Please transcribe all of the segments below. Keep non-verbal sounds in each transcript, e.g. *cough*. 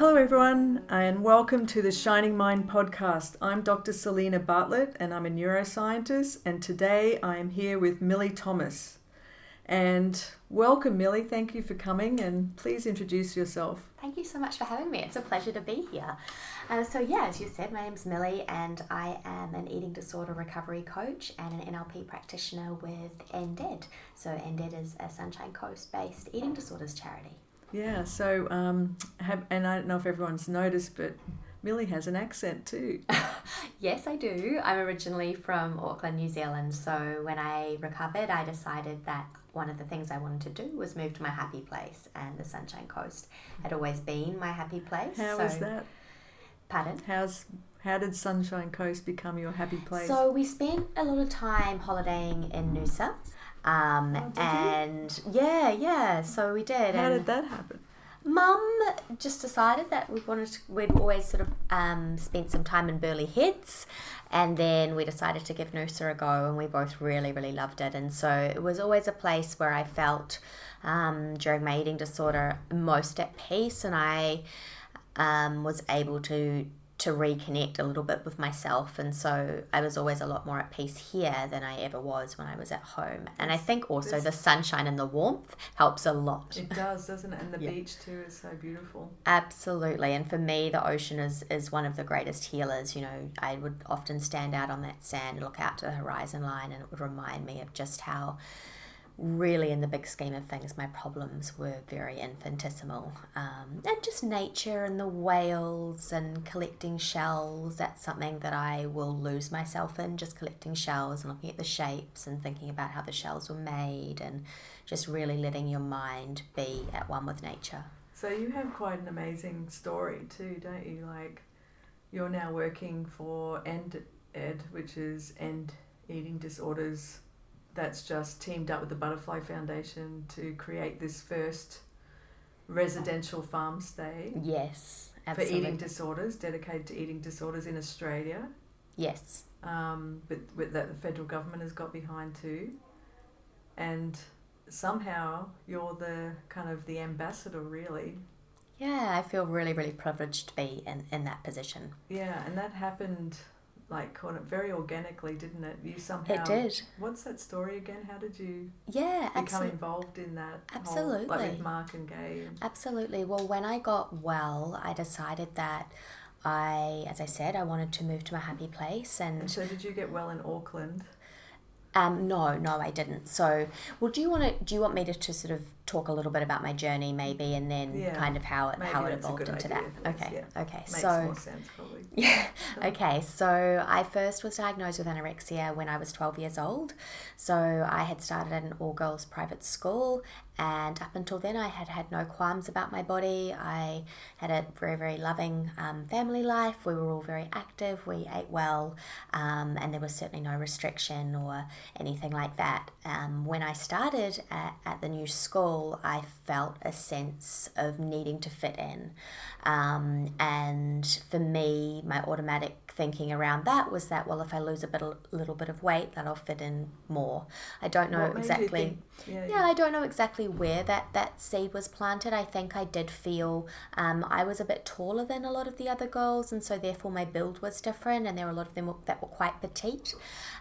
Hello, everyone, and welcome to the Shining Mind podcast. I'm Dr. Selena Bartlett, and I'm a neuroscientist. And today I am here with Millie Thomas. And welcome, Millie. Thank you for coming, and please introduce yourself. Thank you so much for having me. It's a pleasure to be here. Uh, so, yeah, as you said, my name's Millie, and I am an eating disorder recovery coach and an NLP practitioner with endED. So, endED is a Sunshine Coast based eating disorders charity. Yeah, so, um, have, and I don't know if everyone's noticed, but Millie has an accent too. *laughs* yes, I do. I'm originally from Auckland, New Zealand. So, when I recovered, I decided that one of the things I wanted to do was move to my happy place, and the Sunshine Coast had always been my happy place. How so, was that? Pardon? How's how did Sunshine Coast become your happy place? So we spent a lot of time holidaying in Noosa. Um, Oh, did you? and yeah, yeah, so we did. how and did that happen? Mum just decided that we wanted to, we'd always sort of um, spent some time in Burleigh Heads, and then we decided to give Noosa a go, and we both really, really loved it. And so it was always a place where I felt um, during my eating disorder most at peace, and I um, was able to to reconnect a little bit with myself and so I was always a lot more at peace here than I ever was when I was at home and I think also This- the sunshine and the warmth helps a lot It does, doesn't it? And the *laughs* Yeah. beach too is so beautiful. Absolutely, and for me, the ocean is is one of the greatest healers. You know, I would often stand out on that sand and look out to the horizon line, and it would remind me of just how, really, in the big scheme of things, my problems were very infinitesimal. Um, and just nature and the whales and collecting shells. That's something that I will lose myself in. Just collecting shells and looking at the shapes and thinking about how the shells were made, and just really letting your mind be at one with nature. So you have quite an amazing story too, don't you? Like you're now working for End Ed, which is End Eating Disorders. That's just teamed up with the Butterfly Foundation to create this first residential farm stay Yes, for eating disorders, dedicated to eating disorders in Australia. Yes, um, but with that the federal government has got behind too, and somehow you're the kind of the ambassador, really. yeah, I feel really, really privileged to be in, in that position. Yeah, and that happened like kind of very organically, didn't it? You somehow. It did. What's that story again? How did you Yeah, become absolutely. involved in that? Whole, like with Mark and Gay. And, Absolutely. Well, when I got well, I decided that I, as I said, I wanted to move to my happy place. and And so, did you get well in Auckland? um, no, no, I didn't. So, well, do you want to? Do you want me to, to sort of talk a little bit about my journey, maybe, and then Yeah, kind of how it maybe how it evolved into that? Okay. Okay. Makes so. more sense, probably. *laughs* Yeah. Okay. So I first was diagnosed with anorexia when I was 12 years old. So I had started at an all girls private school, and up until then, I had had no qualms about my body. I had a very, very loving um, family life. We were all very active. We ate well, um, and there was certainly no restriction or anything like that. Um, when I started at, at the new school, I felt a sense of needing to fit in. Um, and for me, my automatic thinking around that was that, well, if I lose a bit, a little bit of weight, that'll fit in more. I don't know exactly. think- yeah, Yeah, I don't know exactly where that, that seed was planted. I think I did feel um, I was a bit taller than a lot of the other girls, and so therefore my build was different, and there were a lot of them that were quite petite.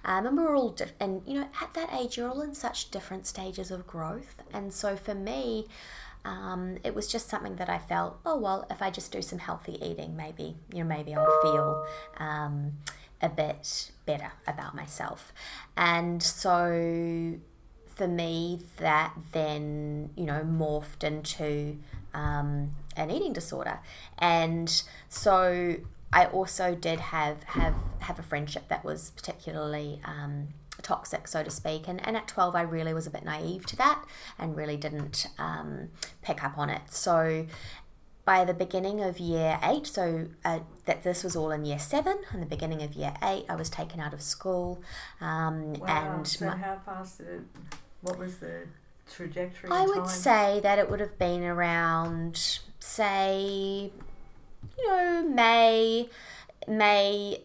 Um, and we were all, di- and you know, at that age, you're all in such different stages of growth. And so for me, um, it was just something that I felt, oh, well, if I just do some healthy eating, maybe, you know, maybe I'll feel. Um, a bit better about myself. And so for me, that then, you know, morphed into um, an eating disorder. And so I also did have, have, have a friendship that was particularly um, toxic, so to speak. And, and at 12, I really was a bit naive to that and really didn't um, pick up on it. So by the beginning of year eight, so uh, that this was all in year seven, in the beginning of year eight, I was taken out of school. Um, Wow. and so my- how fast did it? What was the trajectory? I would say that it would have been around, say, you know, May, May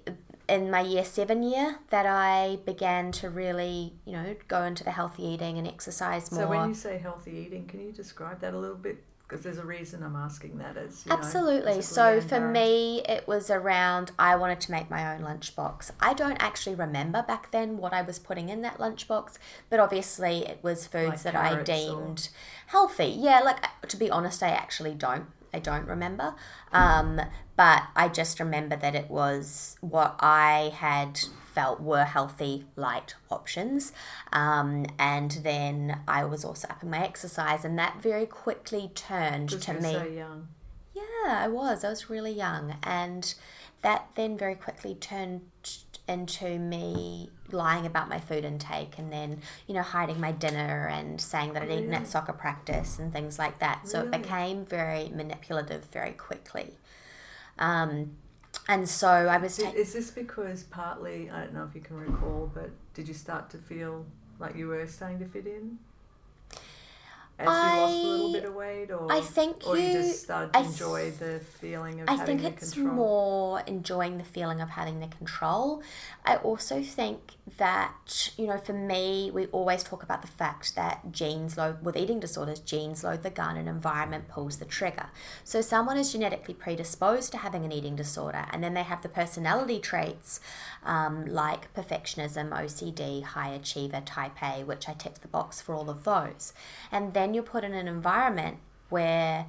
in my year seven year that I began to really, you know, go into the healthy eating and exercise more. So when you say healthy eating, can you describe that a little bit? Because there's a reason I'm asking that. Is know, Absolutely. physically so for me, it was around I wanted to make my own lunchbox. I don't actually remember back then what I was putting in that lunchbox, but obviously it was foods Like that I carrots or- deemed healthy. Yeah, like to be honest, I actually don't. I don't remember. Um, but I just remember that it was what I had felt were healthy, light options. Um, and then I was also upping my exercise, and that very quickly turned to me. so young. Yeah, I was. I was really young. And that then very quickly turned into me lying about my food intake and then, you know, hiding my dinner and saying that I'd eaten at soccer practice and things like that. So it became very manipulative very quickly. Um, and so I was taking. is this because partly I don't know if you can recall, but did you start to feel like you were starting to fit in? As you lost a little I- bit of weight, or I think or you, you- just started to I enjoy the feeling of I having think it's control. more enjoying the feeling of having the control. I also think that, you know, for me, we always talk about the fact that genes load, with eating disorders, genes load the gun and environment pulls the trigger. So someone is genetically predisposed to having an eating disorder, and then they have the personality traits um, like perfectionism, OCD, high achiever, type A, which I ticked the box for all of those. And then you're put in an environment where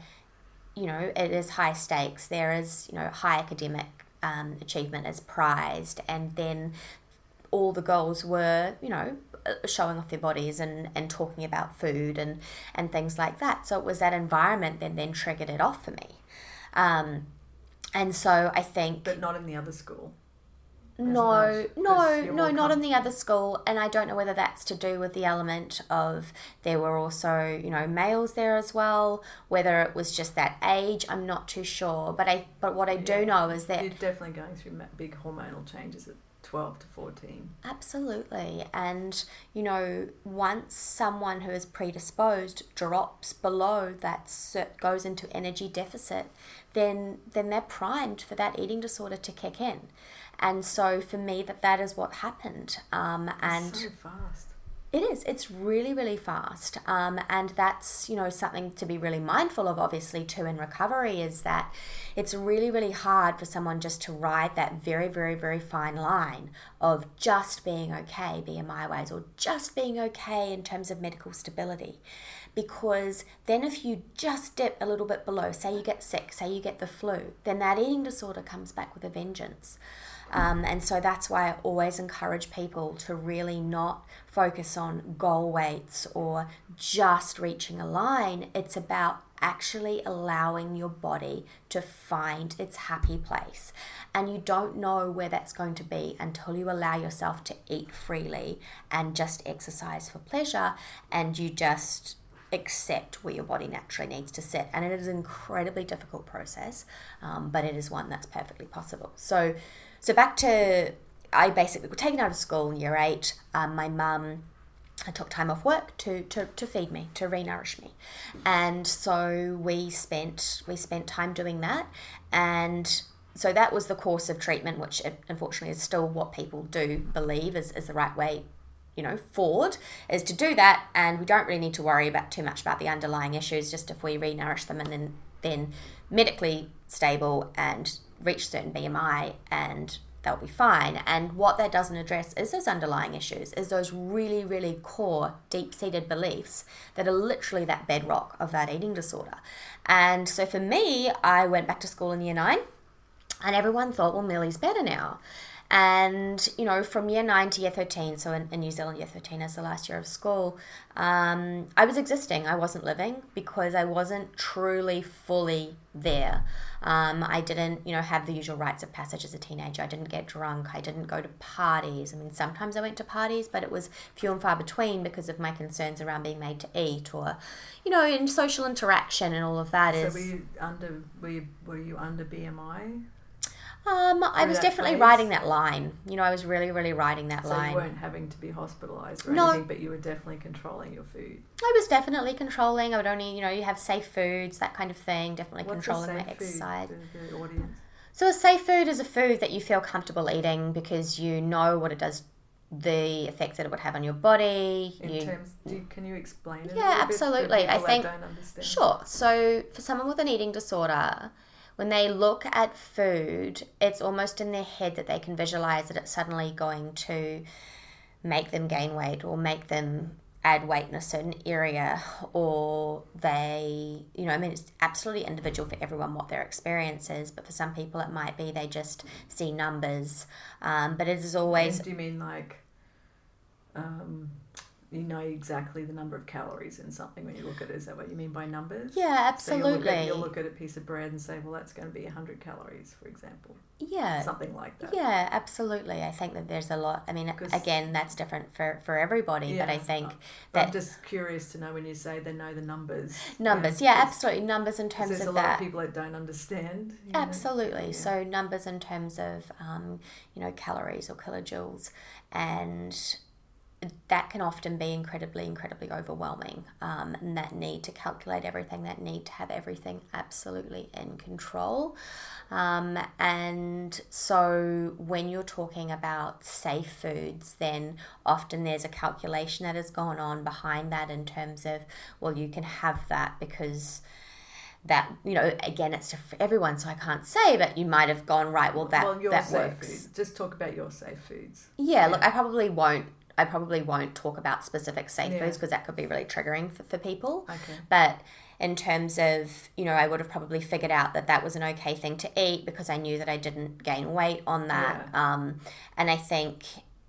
you know, it is high stakes. There is, you know, high academic um, achievement is prized, and then all the goals were, you know, uh, showing off their bodies and, and talking about food and, and things like that. So it was that environment that then triggered it off for me. Um, and so I think but not in the other school. No, much, no, no, not in the other school, and I don't know whether that's to do with the element of there were also, you know, males there as well. Whether it was just that age, I'm not too sure. But I, but what I do know is that You're definitely going through big hormonal changes at twelve to fourteen. Absolutely. And, you know, once someone who is predisposed drops below that goes into energy deficit, then then they're primed for that eating disorder to kick in. And so for me that that is what happened. Um, and so fast. it is. It's really, really fast. Um, and that's, you know, something to be really mindful of, obviously, too, in recovery is that it's really, really hard for someone just to ride that very, very, very fine line of just being okay, BMI wise, or just being okay in terms of medical stability. Because then if you just dip a little bit below, say you get sick, say you get the flu, then that eating disorder comes back with a vengeance. Um, and so that's why I always encourage people to really not focus on goal weights or just reaching a line. It's about actually allowing your body to find its happy place. And you don't know where that's going to be until you allow yourself to eat freely and just exercise for pleasure and you just accept where your body naturally needs to sit. And it is an incredibly difficult process, um, but it is one that's perfectly possible. So, so back to I basically got taken out of school in year eight. Um, my mum I took time off work to, to, to feed me, to re-nourish me. And so we spent we spent time doing that and so that was the course of treatment, which uh, unfortunately is still what people do believe is, is the right way, you know, forward, is to do that and we don't really need to worry about too much about the underlying issues, just if we re-nourish them and then then medically stable and reach certain BMI and they'll be fine. And what that doesn't address is those underlying issues, is those really, really core, deep seated beliefs that are literally that bedrock of that eating disorder. And so for me, I went back to school in year nine, and everyone thought, well, Millie's better now. And, you know, from year nine to year 13, so in, in New Zealand, year 13 is the last year of school, um, I was existing. I wasn't living because I wasn't truly fully there. Um, I didn't, you know, have the usual rites of passage as a teenager. I didn't get drunk. I didn't go to parties. I mean, sometimes I went to parties, but it was few and far between because of my concerns around being made to eat or, you know, in social interaction and all of that So is. were you under were you, were you under BMI? Um, I was definitely phase? riding that line. You know, I was really, really riding that So line. you weren't having to be hospitalised or No. anything, but you were definitely controlling your food. I was definitely controlling. I would only, you know, you have safe foods, that kind of thing. Definitely What's controlling my exercise. So a safe food is a food that you feel comfortable eating because you know what it does, the effects that it would have on your body. In you terms, you, can you explain it? a Yeah, absolutely. I think- don't understand? Sure. So, for someone with an eating disorder, when they look at food, it's almost in their head that they can visualize that it's suddenly going to make them gain weight or make them add weight in a certain area or they you know i mean it's absolutely individual for everyone what their experience is but for some people it might be they just see numbers. Um, but it is always do you mean like, um, you know exactly the number of calories in something when you look at it? Is that what you mean by numbers? yeah So you'll look, absolutely at, you'll look at a piece of bread and say, well, that's going to be 100 calories, for example. yeah Something like that. Yeah, absolutely. I think that there's a lot. I mean, again, that's different for, for everybody, but I think But I'm that just curious to know when you say they know the numbers. numbers, yeah, absolutely. Numbers in terms There's of There's a lot that. of people that don't understand. Absolutely. Yeah. So numbers in terms of, um, you know, calories or kilojoules, and that can often be incredibly, incredibly overwhelming. Um, and that need to calculate everything, that need to have everything absolutely in control. Um, and so when you're talking about safe foods, then often there's a calculation that has gone on behind that in terms of, well, you can have that because that you know again it's for everyone so i can't say but you might have gone right well that well, that safe works foods. Just talk about your safe foods. yeah, look i probably won't i probably won't talk about specific safe Yeah. foods because that could be really triggering for, for people. Okay. but in terms of you know i would have probably figured out that that was an okay thing to eat because i knew that i didn't gain weight on that. Um, and i think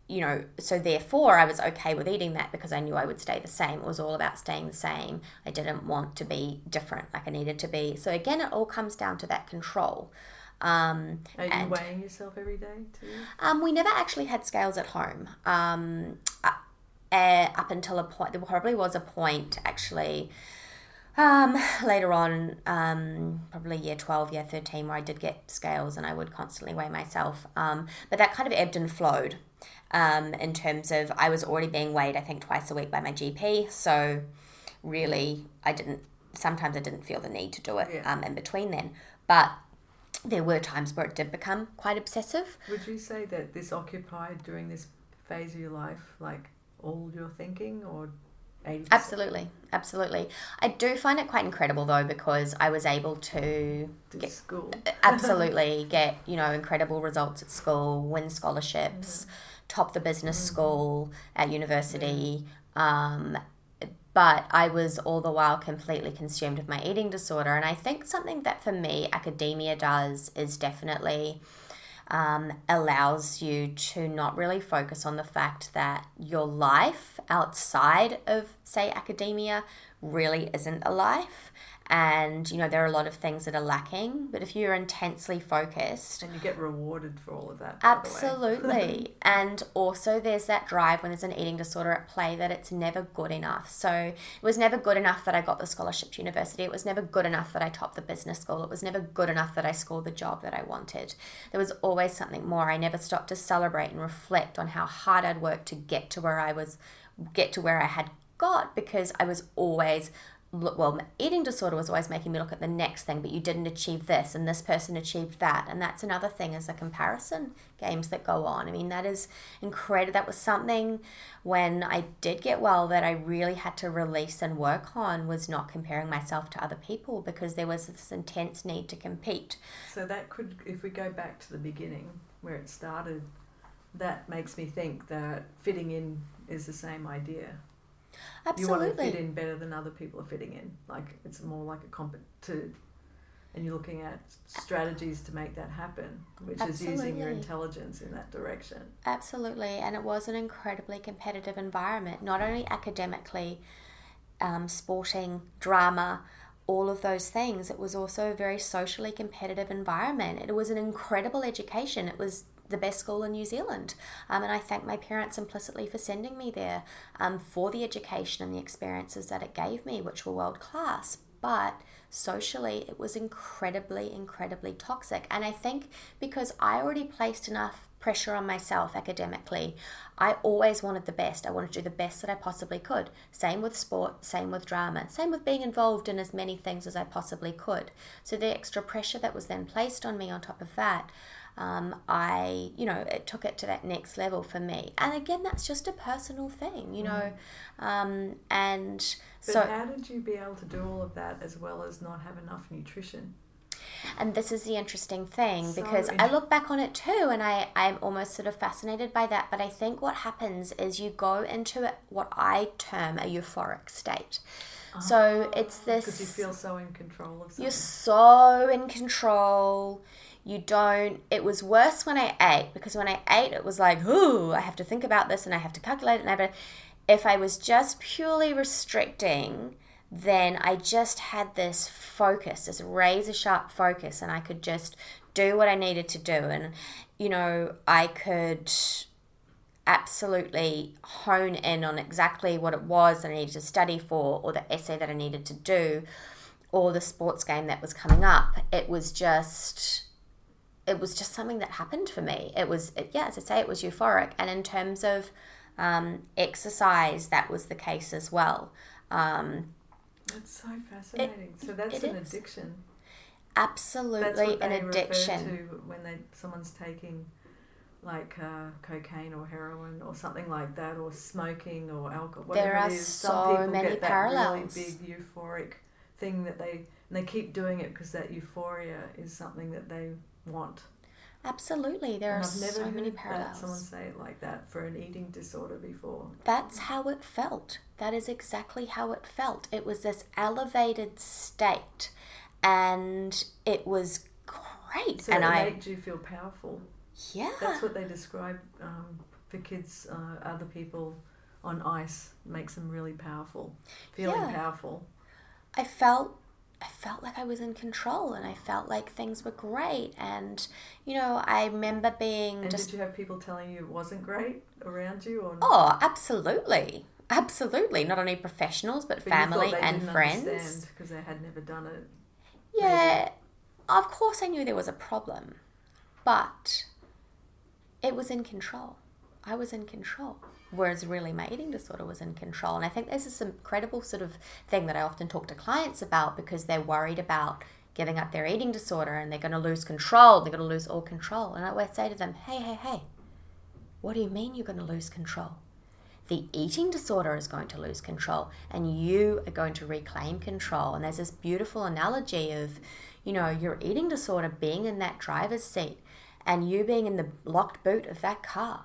you know so therefore i was okay with eating that because i knew i would stay the same. It was all about staying the same. I didn't want to be different. Like i needed to be. So again it all comes down to that control um, Are you and- weighing yourself every day too? um, we never actually had scales at home. Um, uh, uh, up until a point, there probably was a point actually um, later on, um, probably year 12, year 13, where I did get scales and I would constantly weigh myself. Um, but that kind of ebbed and flowed um, in terms of I was already being weighed, I think, twice a week by my GP. So really, I didn't, sometimes I didn't feel the need to do it Yeah. um, in between then. But there were times where it did become quite obsessive. Would you say that this occupied during this phase of your life, like all your thinking, or eighty? Absolutely, absolutely. I do find it quite incredible though because I was able to get- school. absolutely get you know incredible results at school, win scholarships, top the business school at university. Um, but I was all the while completely consumed with my eating disorder, and I think something that for me academia does is definitely um, allows you to not really focus on the fact that your life outside of, say, academia really isn't a life. And, you know, there are a lot of things that are lacking. But if you're intensely focused, And you get rewarded for all of that. by the way. Absolutely. *laughs* and also, there's that drive when there's an eating disorder at play that it's never good enough. So, it was never good enough that I got the scholarship to university. It was never good enough that I topped the business school. It was never good enough that I scored the job that I wanted. There was always something more. I never stopped to celebrate and reflect on how hard I'd worked to get to where I was, get to where I had got because I was always well eating disorder was always making me look at the next thing but you didn't achieve this and this person achieved that. And that's another thing is the comparison games that go on. I mean that is incredible that was something when i did get well that i really had to release and work on was not comparing myself to other people because there was this intense need to compete. So that could, if we go back to the beginning where it started, that makes me think that fitting in is the same idea. You want to fit in better than other people are fitting in. Like it's more like a comp to, and you're looking at strategies to make that happen, which is using your intelligence in that direction. Absolutely, and it was an incredibly competitive environment, not only academically, um, sporting, drama, all of those things. It was also a very socially competitive environment. It was an incredible education. It was the best school in New Zealand. Um, and I thank my parents implicitly for sending me there um, for the education and the experiences that it gave me, which were world class. but socially it was incredibly, incredibly toxic. And I think because I already placed enough pressure on myself academically, I always wanted the best. I wanted to do the best that I possibly could. Same with sport, same with drama, same with being involved in as many things as I possibly could. So the extra pressure that was then placed on me on top of that um, I, you know, it took it to that next level for me. And again, that's just a personal thing, you know. Um, and but so. How did you be able to do all of that as well as not have enough nutrition? And this is the interesting thing so because I look back on it too and I, I'm almost sort of fascinated by that. But I think what happens is you go into what I term a euphoric state. so it's this. Because you feel so in control of something. You're so in control you don't it was worse when i ate because when i ate it was like ooh i have to think about this and i have to calculate it and I if i was just purely restricting then i just had this focus this razor sharp focus and i could just do what i needed to do. And you know i could absolutely hone in on exactly what it was that i needed to study for or the essay that i needed to do or the sports game that was coming up. It was just it was just something that happened for me. It was, it, yeah, as I say, it was euphoric. And in terms of um, exercise, that was the case as well. Um, that's so fascinating. It, so that's an is. addiction. Absolutely, an addiction. when they someone's taking like uh, cocaine or heroin or something like that, or smoking or alcohol. There are so many parallels. That really big euphoric thing that they and they keep doing it because that euphoria is something that they want. Absolutely, there and are so many parallels. someone say it like that for an eating disorder before. That's how it felt. That is exactly how it felt. It was this elevated state, and it was great. So and it I made you feel powerful. Yeah, that's what they describe um, for kids. Uh, other people on ice makes them really powerful, feeling yeah. powerful. I felt I felt like I was in control and I felt like things were great. And, you know, I remember being and just. Did you have people telling you it wasn't great around you? Or Oh, absolutely. Absolutely. Not only professionals, but, but family and friends. Because they had never done it. Yeah. Maybe. Of course, I knew there was a problem, but it was in control. I was in control whereas really my eating disorder was in control. And I think this is some incredible sort of thing that I often talk to clients about because they're worried about giving up their eating disorder and they're going to lose control, they're going to lose all control. And I always say to them, hey, hey, hey, what do you mean you're going to lose control? The eating disorder is going to lose control and you are going to reclaim control. And there's this beautiful analogy of, you know, your eating disorder being in that driver's seat and you being in the locked boot of that car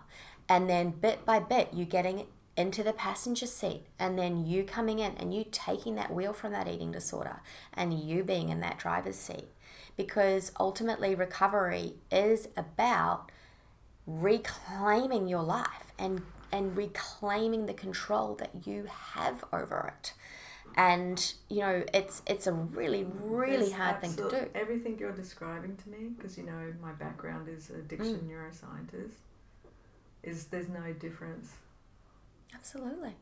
and then bit by bit you getting into the passenger seat and then you coming in and you taking that wheel from that eating disorder and you being in that driver's seat. Because ultimately recovery is about reclaiming your life and and reclaiming the control that you have over it. And you know it's it's a really really it's hard thing to do. everything you're describing to me because you know my background is addiction mm. neuroscientist is there's no difference. Absolutely.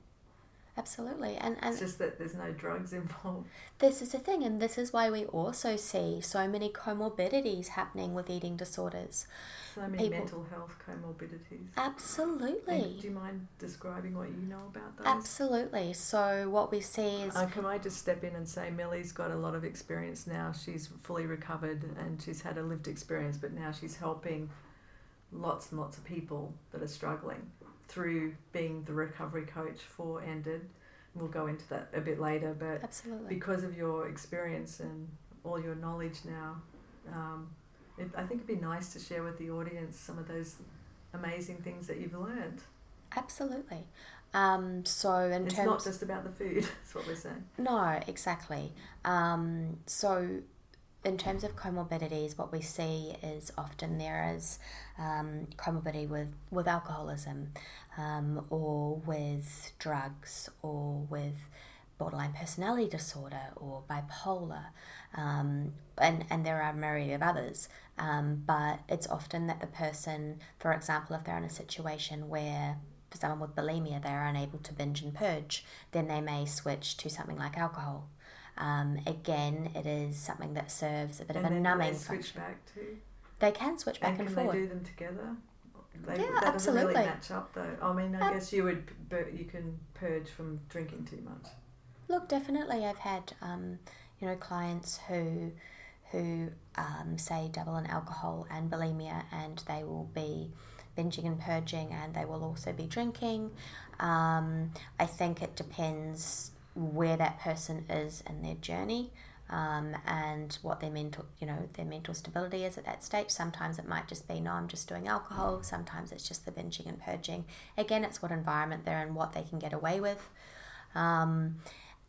Absolutely. And, and it's just that there's no drugs *laughs* involved. This is the thing, and this is why we also see so many comorbidities happening with eating disorders. So many People, mental health comorbidities. Absolutely. And do you mind describing what you know about those? Absolutely. So what we see is uh, can I just step in and say Millie's got a lot of experience now. She's fully recovered and she's had a lived experience, but now she's helping lots and lots of people that are struggling through being the recovery coach for endED. We'll go into that a bit later, but Absolutely. because of your experience and all your knowledge now, um, it, I think it'd be nice to share with the audience some of those amazing things that you've learned. Absolutely. Um, so in it's terms, not just about the food. *laughs* That's what we're saying. No, exactly. Um, so in terms of comorbidities, what we see is often there is um, comorbidity with, with alcoholism um, or with drugs or with borderline personality disorder or bipolar, um, and, and there are a myriad of others. Um, but it's often that the person, for example, if they're in a situation where for someone with bulimia, they're unable to binge and purge, then they may switch to something like alcohol Um, again, it is something that serves a bit and of a numbing they switch function. They can switch back and and, can forward. they do them together? They, Yeah, that doesn't absolutely. really match up though. I mean, I Um, guess you would, you can purge from drinking too much. Look, definitely, I've had um, you know clients who who um, say double in alcohol and bulimia, and they will be binging and purging, and they will also be drinking. Um, I think it depends where that person is in their journey. Um, and what their mental, you know, their mental stability is at that stage. Sometimes it might just be, no, I'm just doing alcohol. Sometimes it's just the binging and purging. Again, it's what environment they're in, what they can get away with. Um,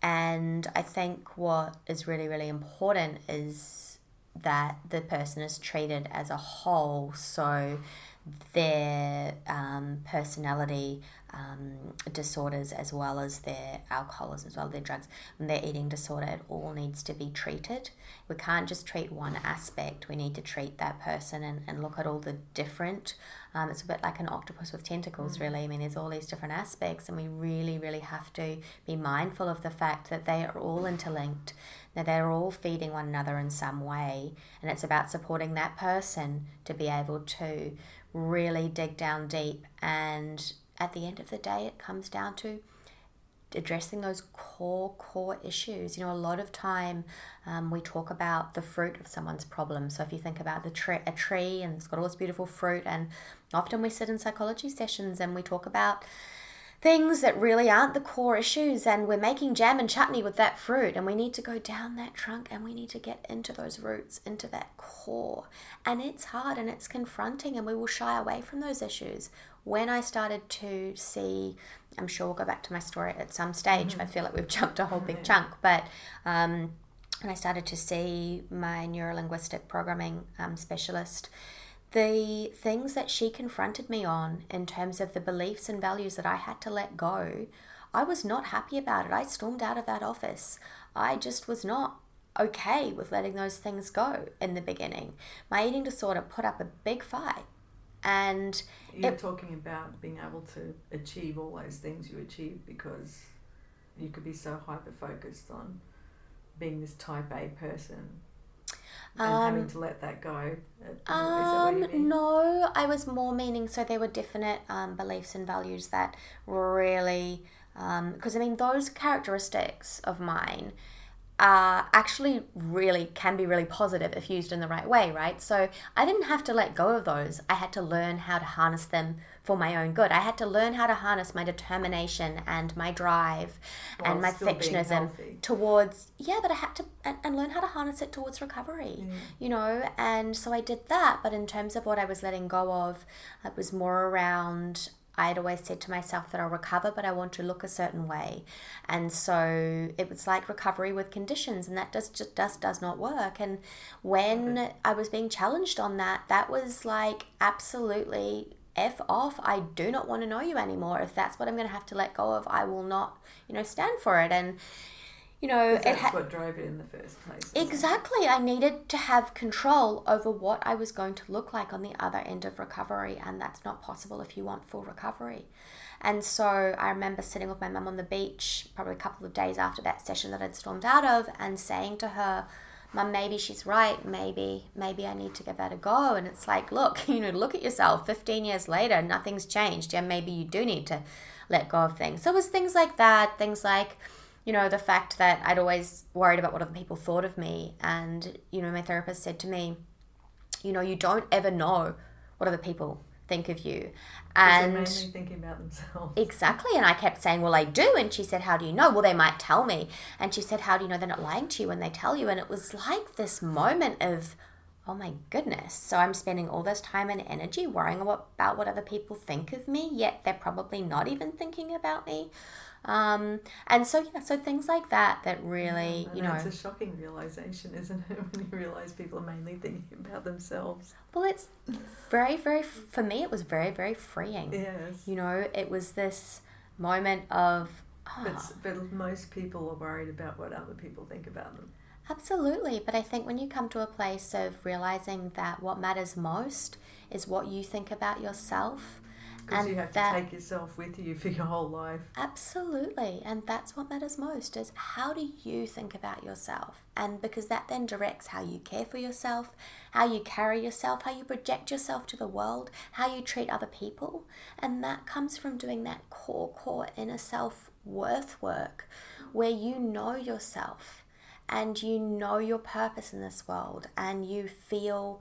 and I think what is really, really important is that the person is treated as a whole. So their um, personality um, disorders, as well as their alcoholism, as well as their drugs, and their eating disorder, it all needs to be treated. We can't just treat one aspect, we need to treat that person and, and look at all the different. Um, it's a bit like an octopus with tentacles, really. I mean, there's all these different aspects, and we really, really have to be mindful of the fact that they are all interlinked, that they're all feeding one another in some way, and it's about supporting that person to be able to really dig down deep. And at the end of the day, it comes down to addressing those core core issues you know a lot of time um, we talk about the fruit of someone's problem so if you think about the tree a tree and it's got all this beautiful fruit and often we sit in psychology sessions and we talk about things that really aren't the core issues and we're making jam and chutney with that fruit and we need to go down that trunk and we need to get into those roots into that core. And it's hard and it's confronting and we will shy away from those issues. When i started to see i'm sure we'll go back to my story at some stage i feel like we've jumped a whole big chunk but um, when i started to see my neurolinguistic programming um, specialist the things that she confronted me on in terms of the beliefs and values that I had to let go, I was not happy about it. I stormed out of that office. I just was not okay with letting those things go in the beginning. My eating disorder put up a big fight. And You're It- talking about being able to achieve all those things you achieved because you could be so hyper focused on being this type A person and having Um, to let that go. What Um, no, I was more meaning so there were definite um, beliefs and values that really, because I mean, those characteristics of mine are actually really can be really positive if used in the right way, right? So I didn't have to let go of those. I had to learn how to harness them for my own good. I had to learn how to harness my determination and my drive While and my perfectionism towards yeah but i had to and, and learn how to harness it towards recovery you know and so i did that but in terms of what i was letting go of it was more around I'd always said to myself that I'll recover, but I want to look a certain way, and so it was like recovery with conditions, and that just just does does not work. And when I was being challenged on that, that was like absolutely f off. I do not want to know you anymore. If that's what I'm going to have to let go of, I will not, you know, stand for it. And you know, That's ha- what drove it in the first place. Exactly. I needed to have control over what I was going to look like on the other end of recovery, and that's not possible if you want full recovery. And so I remember sitting with my mum on the beach probably a couple of days after that session that I'd stormed out of and saying to her, Mum, maybe she's right. Maybe, maybe I need to give that a go. And it's like, look, *laughs* you know, look at yourself. 15 years later, nothing's changed. Yeah, maybe you do need to let go of things. So it was things like that, things like, you know, the fact that I'd always worried about what other people thought of me. And, you know, my therapist said to me, you know, you don't ever know what other people think of you. they're And thinking about themselves. Exactly. And I kept saying, Well, I do. And she said, How do you know? Well, they might tell me. And she said, How do you know they're not lying to you when they tell you? And it was like this moment of, Oh my goodness. So I'm spending all this time and energy worrying about what other people think of me, yet they're probably not even thinking about me. Um, and so, yeah, so things like that that really, And you know, it's a shocking realization, isn't it, *laughs* when you realize people are mainly thinking about themselves. well, it's very, very, for me, it was very, very freeing. Yes. You know, it was this moment of, But, "Ah, but most people are worried about what other people think about them. Absolutely, but I think when you come to a place of realizing that what matters most is what you think about yourself Because And you have that- to take yourself with you for your whole life. Absolutely. And that's what matters most is how do you think about yourself? And because that then directs how you care for yourself, how you carry yourself, how you project yourself to the world, how you treat other people. And that comes from doing that core, core inner self worth work where you know yourself and you know your purpose in this world and you feel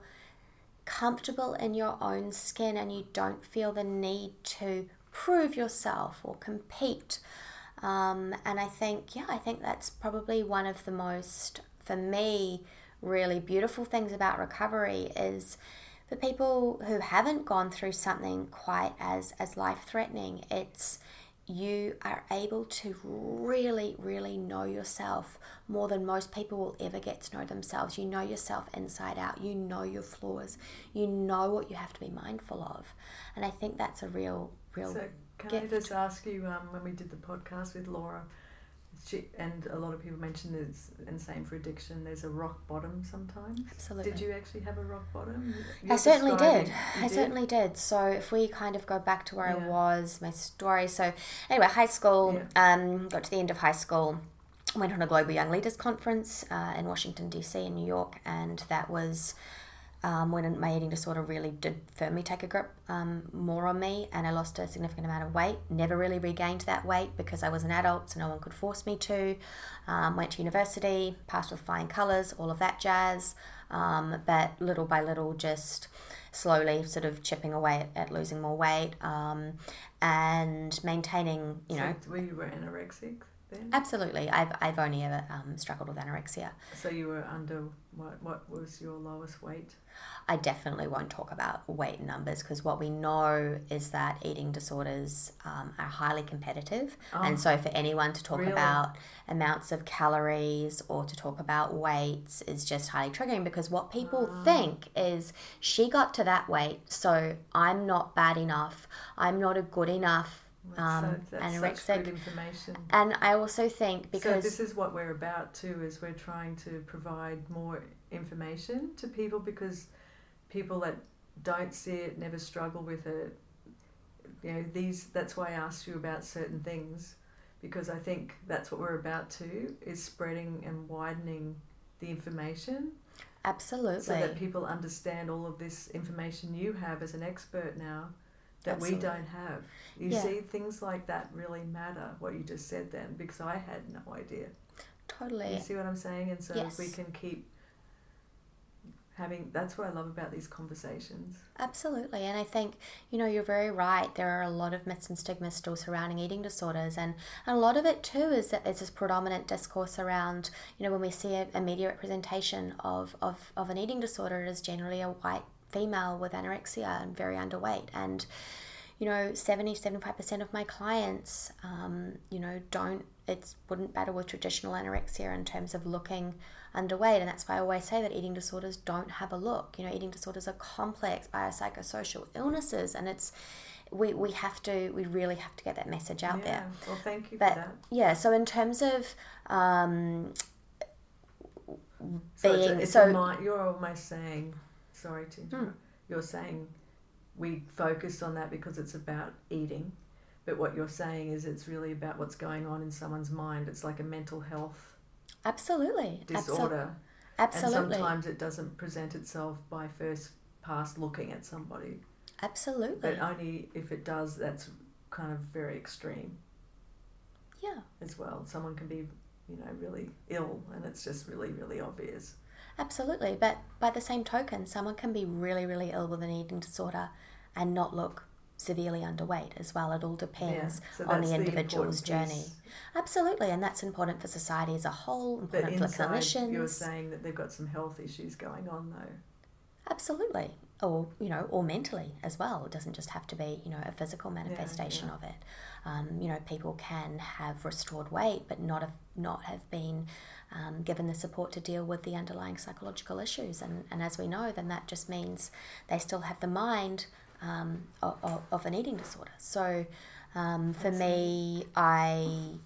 comfortable in your own skin and you don't feel the need to prove yourself or compete. Um, and I think, yeah, I think that's probably one of the most, for me, really beautiful things about recovery is for people who haven't gone through something quite as, as life threatening, it's you are able to really, really know yourself more than most people will ever get to know themselves. You know yourself inside out, you know your flaws, you know what you have to be mindful of. And I think that's a real, real So can I gift. just ask you, um, when we did the podcast with Laura, she, and a lot of people mention it's and same for addiction. There's a rock bottom sometimes. Absolutely. Did you actually have a rock bottom? I You're certainly describing- did. you I certainly did. So if we kind of go back to where I was, my story. So anyway, high school. Um, got to the end of high school. Went on a global young leaders conference uh, in Washington D.C. in New York, and that was um, when my eating disorder really did firmly take a grip um, more on me, and I lost a significant amount of weight. Never really regained that weight because I was an adult, so no one could force me to. Um, went to university, passed with flying colours, all of that jazz. Um, but little by little, just slowly sort of chipping away at, at losing more weight um, and maintaining, you know, So you were anorexic then? absolutely. I've, I've only ever um, struggled with anorexia. So you were under what? What was your lowest weight? I definitely won't talk about weight numbers because what we know is that eating disorders um, are highly competitive. and so, for anyone to talk really? about amounts of calories or to talk about weights is just highly triggering because what people think is she got to that weight, so I'm not bad enough, I'm not a good enough um, so that's anorexic. such good information. And I also think so because this is what we're about too. Is we're trying to provide more information to people because people that don't see it never struggle with it. You know these. That's why I asked you about certain things because I think that's what we're about to is spreading and widening the information absolutely. so that people understand all of this information you have as an expert now that Absolutely. we don't have. You Yeah. see, things like that really matter, what you just said then, because I had no idea. totally. You see what I'm saying? And so if we can keep having, that's what I love about these conversations. Absolutely. And I think, you know, you're very right. There are a lot of myths and stigmas still surrounding eating disorders. And, and a lot of it, too, is that there's this predominant discourse around, you know, when we see a, a media representation of, of, of an eating disorder, it is generally a white female with anorexia and very underweight. And, you know, 70 75% of my clients, um, you know, don't, it wouldn't battle with traditional anorexia in terms of looking underweight. And that's why I always say that eating disorders don't have a look. You know, eating disorders are complex biopsychosocial illnesses, and it's, we, we have to, we really have to get that message out yeah. there. Well, thank you But for that. yeah, so in terms of, um, So it's, a, being- it's so- a you're almost saying, sorry to interrupt, Hmm. you're saying we focus on that because it's about eating. But what you're saying is it's really about what's going on in someone's mind. It's like a mental health absolutely, absolu- disorder. absolutely, And sometimes it doesn't present itself by first pass looking at somebody. absolutely, But only if it does, that's kind of very extreme yeah. as well. Someone can be, you know, really ill and it's just really, really obvious. Absolutely, but by the same token, someone can be really, really ill with an eating disorder and not look severely underweight as well. It all depends so on the the individual's important journey. Absolutely, and that's important for society as a whole, But important for inside, clinicians. you're saying that they've got some health issues going on though. Absolutely. Or, you know, or mentally as well. It doesn't just have to be, you know, a physical manifestation yeah. of it. Um, you know, people can have restored weight but not have not have been um, given the support to deal with the underlying psychological issues. And, and as we know, then that just means they still have the mind um, of, of, an eating disorder. So um, for me, I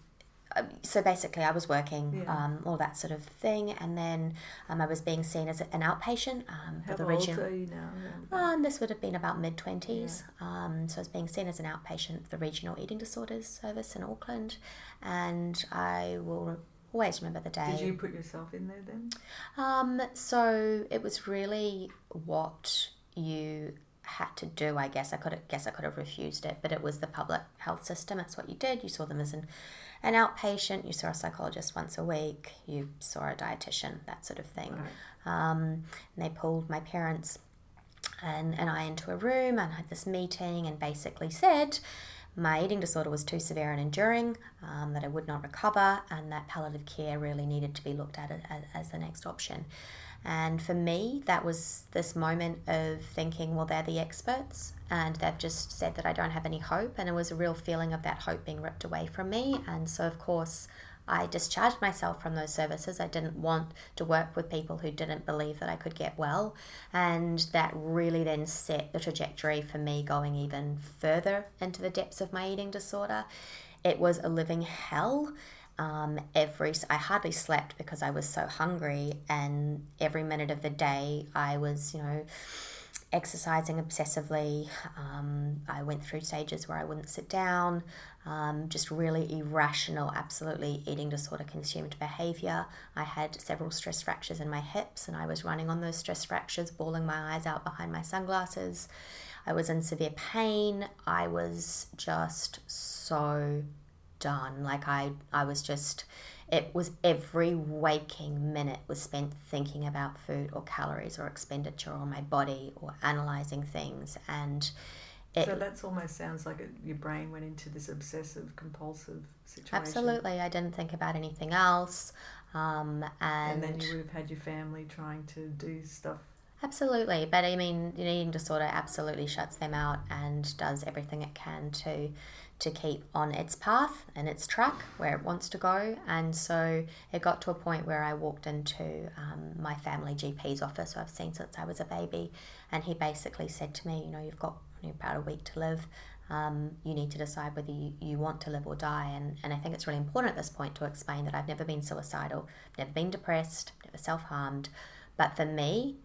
uh, so basically, I was working, Yeah. um, all that sort of thing, and then um, I was being seen as an outpatient um, for How the old regional. are you now? Um, this would have been about mid 20s. Um, so I was being seen as an outpatient for the Regional Eating Disorders Service in Auckland. And I will always remember the day. Did you put yourself in there then? Um, so it was really what you had to do. I guess I could have, guess I could have refused it, but it was the public health system. It's what you did. You saw them as an an outpatient. You saw a psychologist once a week. You saw a dietitian, that sort of thing. Right. Um, and they pulled my parents and, and I into a room and had this meeting and basically said my eating disorder was too severe and enduring, um, that I would not recover, and that palliative care really needed to be looked at as, as the next option. And for me, that was this moment of thinking, well, they're the experts, and they've just said that I don't have any hope. And it was a real feeling of that hope being ripped away from me. And so, of course, I discharged myself from those services. I didn't want to work with people who didn't believe that I could get well. And that really then set the trajectory for me going even further into the depths of my eating disorder. It was a living hell. Um, every I hardly slept because I was so hungry, and every minute of the day I was, you know, exercising obsessively. Um, I went through stages where I wouldn't sit down, um, just really irrational, absolutely eating disorder consumed behavior. I had several stress fractures in my hips, and I was running on those stress fractures, bawling my eyes out behind my sunglasses. I was in severe pain. I was just so done. Like I, I was just it was every waking minute was spent thinking about food or calories or expenditure on my body or analyzing things and it, so that's almost sounds like it, your brain went into this obsessive compulsive situation. absolutely i didn't think about anything else um, and, And then you would have had your family trying to do stuff. Absolutely but i mean an eating disorder absolutely shuts them out and does everything it can to to keep on its path and its track where it wants to go. And so it got to a point where I walked into um, my family GP's office, who I've seen since I was a baby, and he basically said to me, You know, you've got about a week to live. Um, you need to decide whether you, you want to live or die. And, and I think it's really important at this point to explain that I've never been suicidal, never been depressed, never self harmed. But for me,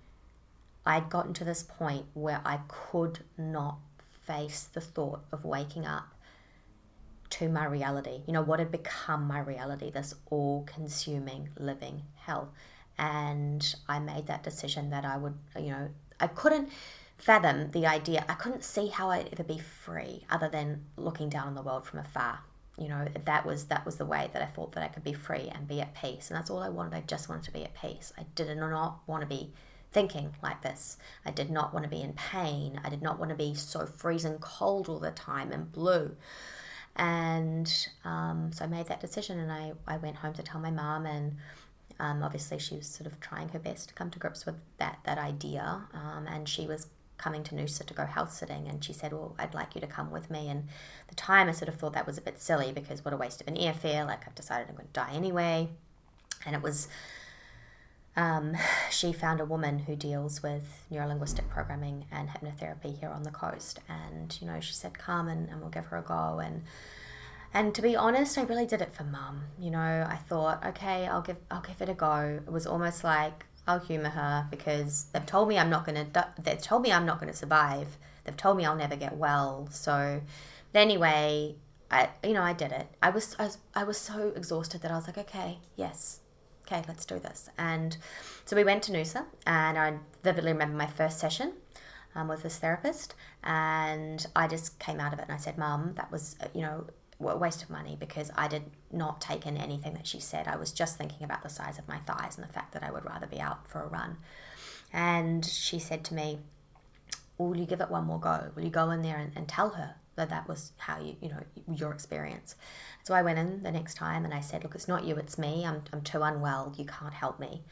I'd gotten to this point where I could not face the thought of waking up to my reality. You know, what had become my reality, this all consuming living hell. And I made that decision that I would, you know, I couldn't fathom the idea. I couldn't see how I'd ever be free other than looking down on the world from afar. You know, that was that was the way that I thought that I could be free and be at peace. And that's all I wanted. I just wanted to be at peace. I did not want to be thinking like this. I did not want to be in pain. I did not want to be so freezing cold all the time and blue. And um, so I made that decision and I, I went home to tell my mom and um, obviously she was sort of trying her best to come to grips with that, that idea. Um, and she was coming to Noosa to go house sitting and she said, well, I'd like you to come with me. And the time I sort of thought that was a bit silly because what a waste of an airfare. Like I've decided I'm going to die anyway. And it was um, *sighs* she found a woman who deals with neurolinguistic programming and hypnotherapy here on the coast. And, you know, she said, come and, and we'll give her a go. And, and to be honest, I really did it for mum. You know, I thought, okay, I'll give, I'll give it a go. It was almost like I'll humor her because they've told me I'm not to, they've told me I'm not to survive. They've told me I'll never get well. So, but anyway, I, you know, I did it. I was, I was, I was so exhausted that I was like, okay, yes, okay, let's do this. And so we went to Noosa, and I vividly remember my first session um, with this therapist, and I just came out of it and I said, Mum, that was, uh, you know, a waste of money because I did not take in anything that she said. I was just thinking about the size of my thighs and the fact that I would rather be out for a run. And she said to me, Will you give it one more go? Will you go in there and, and tell her that that was how you, you know, your experience? So I went in the next time and I said, Look, it's not you, it's me. I'm, I'm too unwell. You can't help me.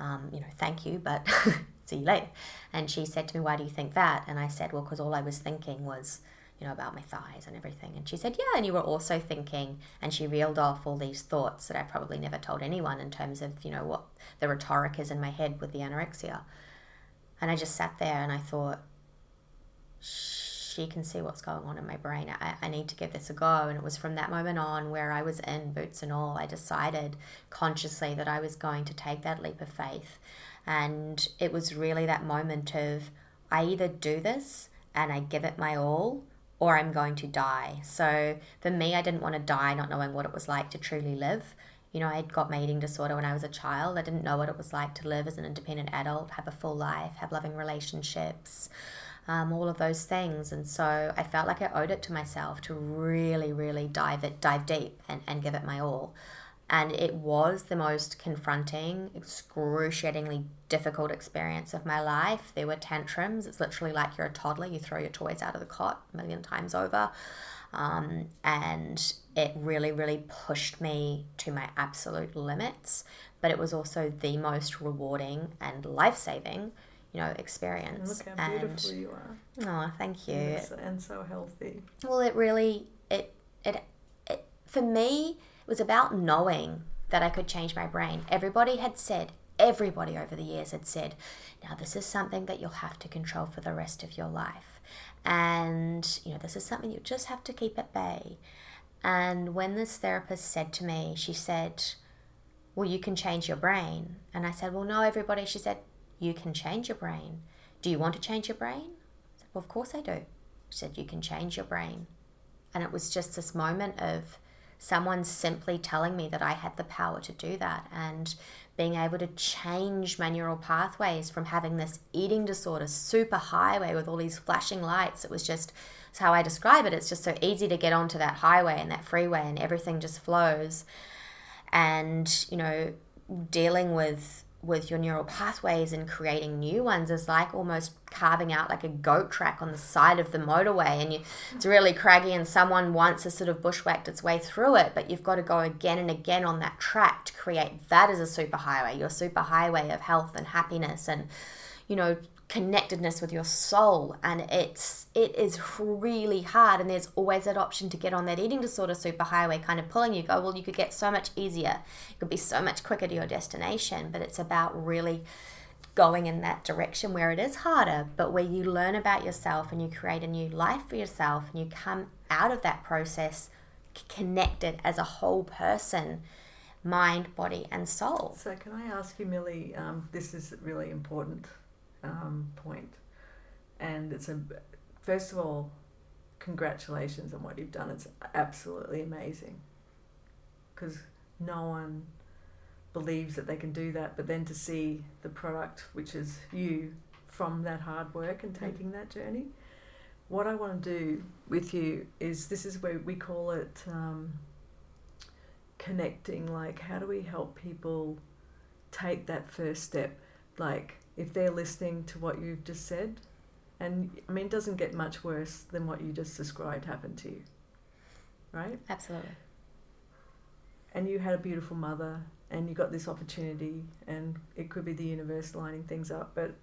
Um, you know, thank you, but *laughs* see you later. And she said to me, Why do you think that? And I said, Well, because all I was thinking was, you know, about my thighs and everything. And she said, Yeah, and you were also thinking, and she reeled off all these thoughts that I probably never told anyone in terms of, you know, what the rhetoric is in my head with the anorexia. And I just sat there and I thought, she can see what's going on in my brain. I, I need to give this a go. And it was from that moment on where I was in boots and all, I decided consciously that I was going to take that leap of faith. And it was really that moment of I either do this and I give it my all or I'm going to die. So for me, I didn't want to die not knowing what it was like to truly live. You know, I had got my eating disorder when I was a child. I didn't know what it was like to live as an independent adult, have a full life, have loving relationships, um, all of those things. And so I felt like I owed it to myself to really, really dive it, dive deep and, and give it my all. And it was the most confronting, excruciatingly difficult experience of my life. There were tantrums. It's literally like you're a toddler, you throw your toys out of the cot a million times over. Um, and it really, really pushed me to my absolute limits. But it was also the most rewarding and life saving you know experience. Look how beautiful and, you are. Oh, thank you. And so, and so healthy. Well, it really it, it it for me it was about knowing that I could change my brain. Everybody had said, everybody over the years had said, now this is something that you'll have to control for the rest of your life. And, you know, this is something you just have to keep at bay. And when this therapist said to me, she said, Well, you can change your brain. And I said, Well, no, everybody. She said, you can change your brain. Do you want to change your brain? I said, Well, of course I do. She said, You can change your brain. And it was just this moment of someone simply telling me that I had the power to do that and being able to change my neural pathways from having this eating disorder super highway with all these flashing lights. It was just it's how I describe it. It's just so easy to get onto that highway and that freeway and everything just flows. And, you know, dealing with with your neural pathways and creating new ones is like almost carving out like a goat track on the side of the motorway and you, it's really craggy and someone once has sort of bushwhacked its way through it but you've got to go again and again on that track to create that as a super highway your super highway of health and happiness and you know connectedness with your soul and it's it is really hard and there's always that option to get on that eating disorder superhighway kind of pulling you go well you could get so much easier. It could be so much quicker to your destination but it's about really going in that direction where it is harder but where you learn about yourself and you create a new life for yourself and you come out of that process connected as a whole person mind body and soul. So can i ask you millie um, this is really important um, point. And it's a, first of all, congratulations on what you've done. It's absolutely amazing. Because no one believes that they can do that, but then to see the product, which is you, from that hard work and mm. taking that journey. What I want to do with you is this is where we call it um, connecting. Like, how do we help people take that first step? Like, if they're listening to what you've just said. And I mean, it doesn't get much worse than what you just described happened to you, right? Absolutely. And you had a beautiful mother, and you got this opportunity, and it could be the universe lining things up. But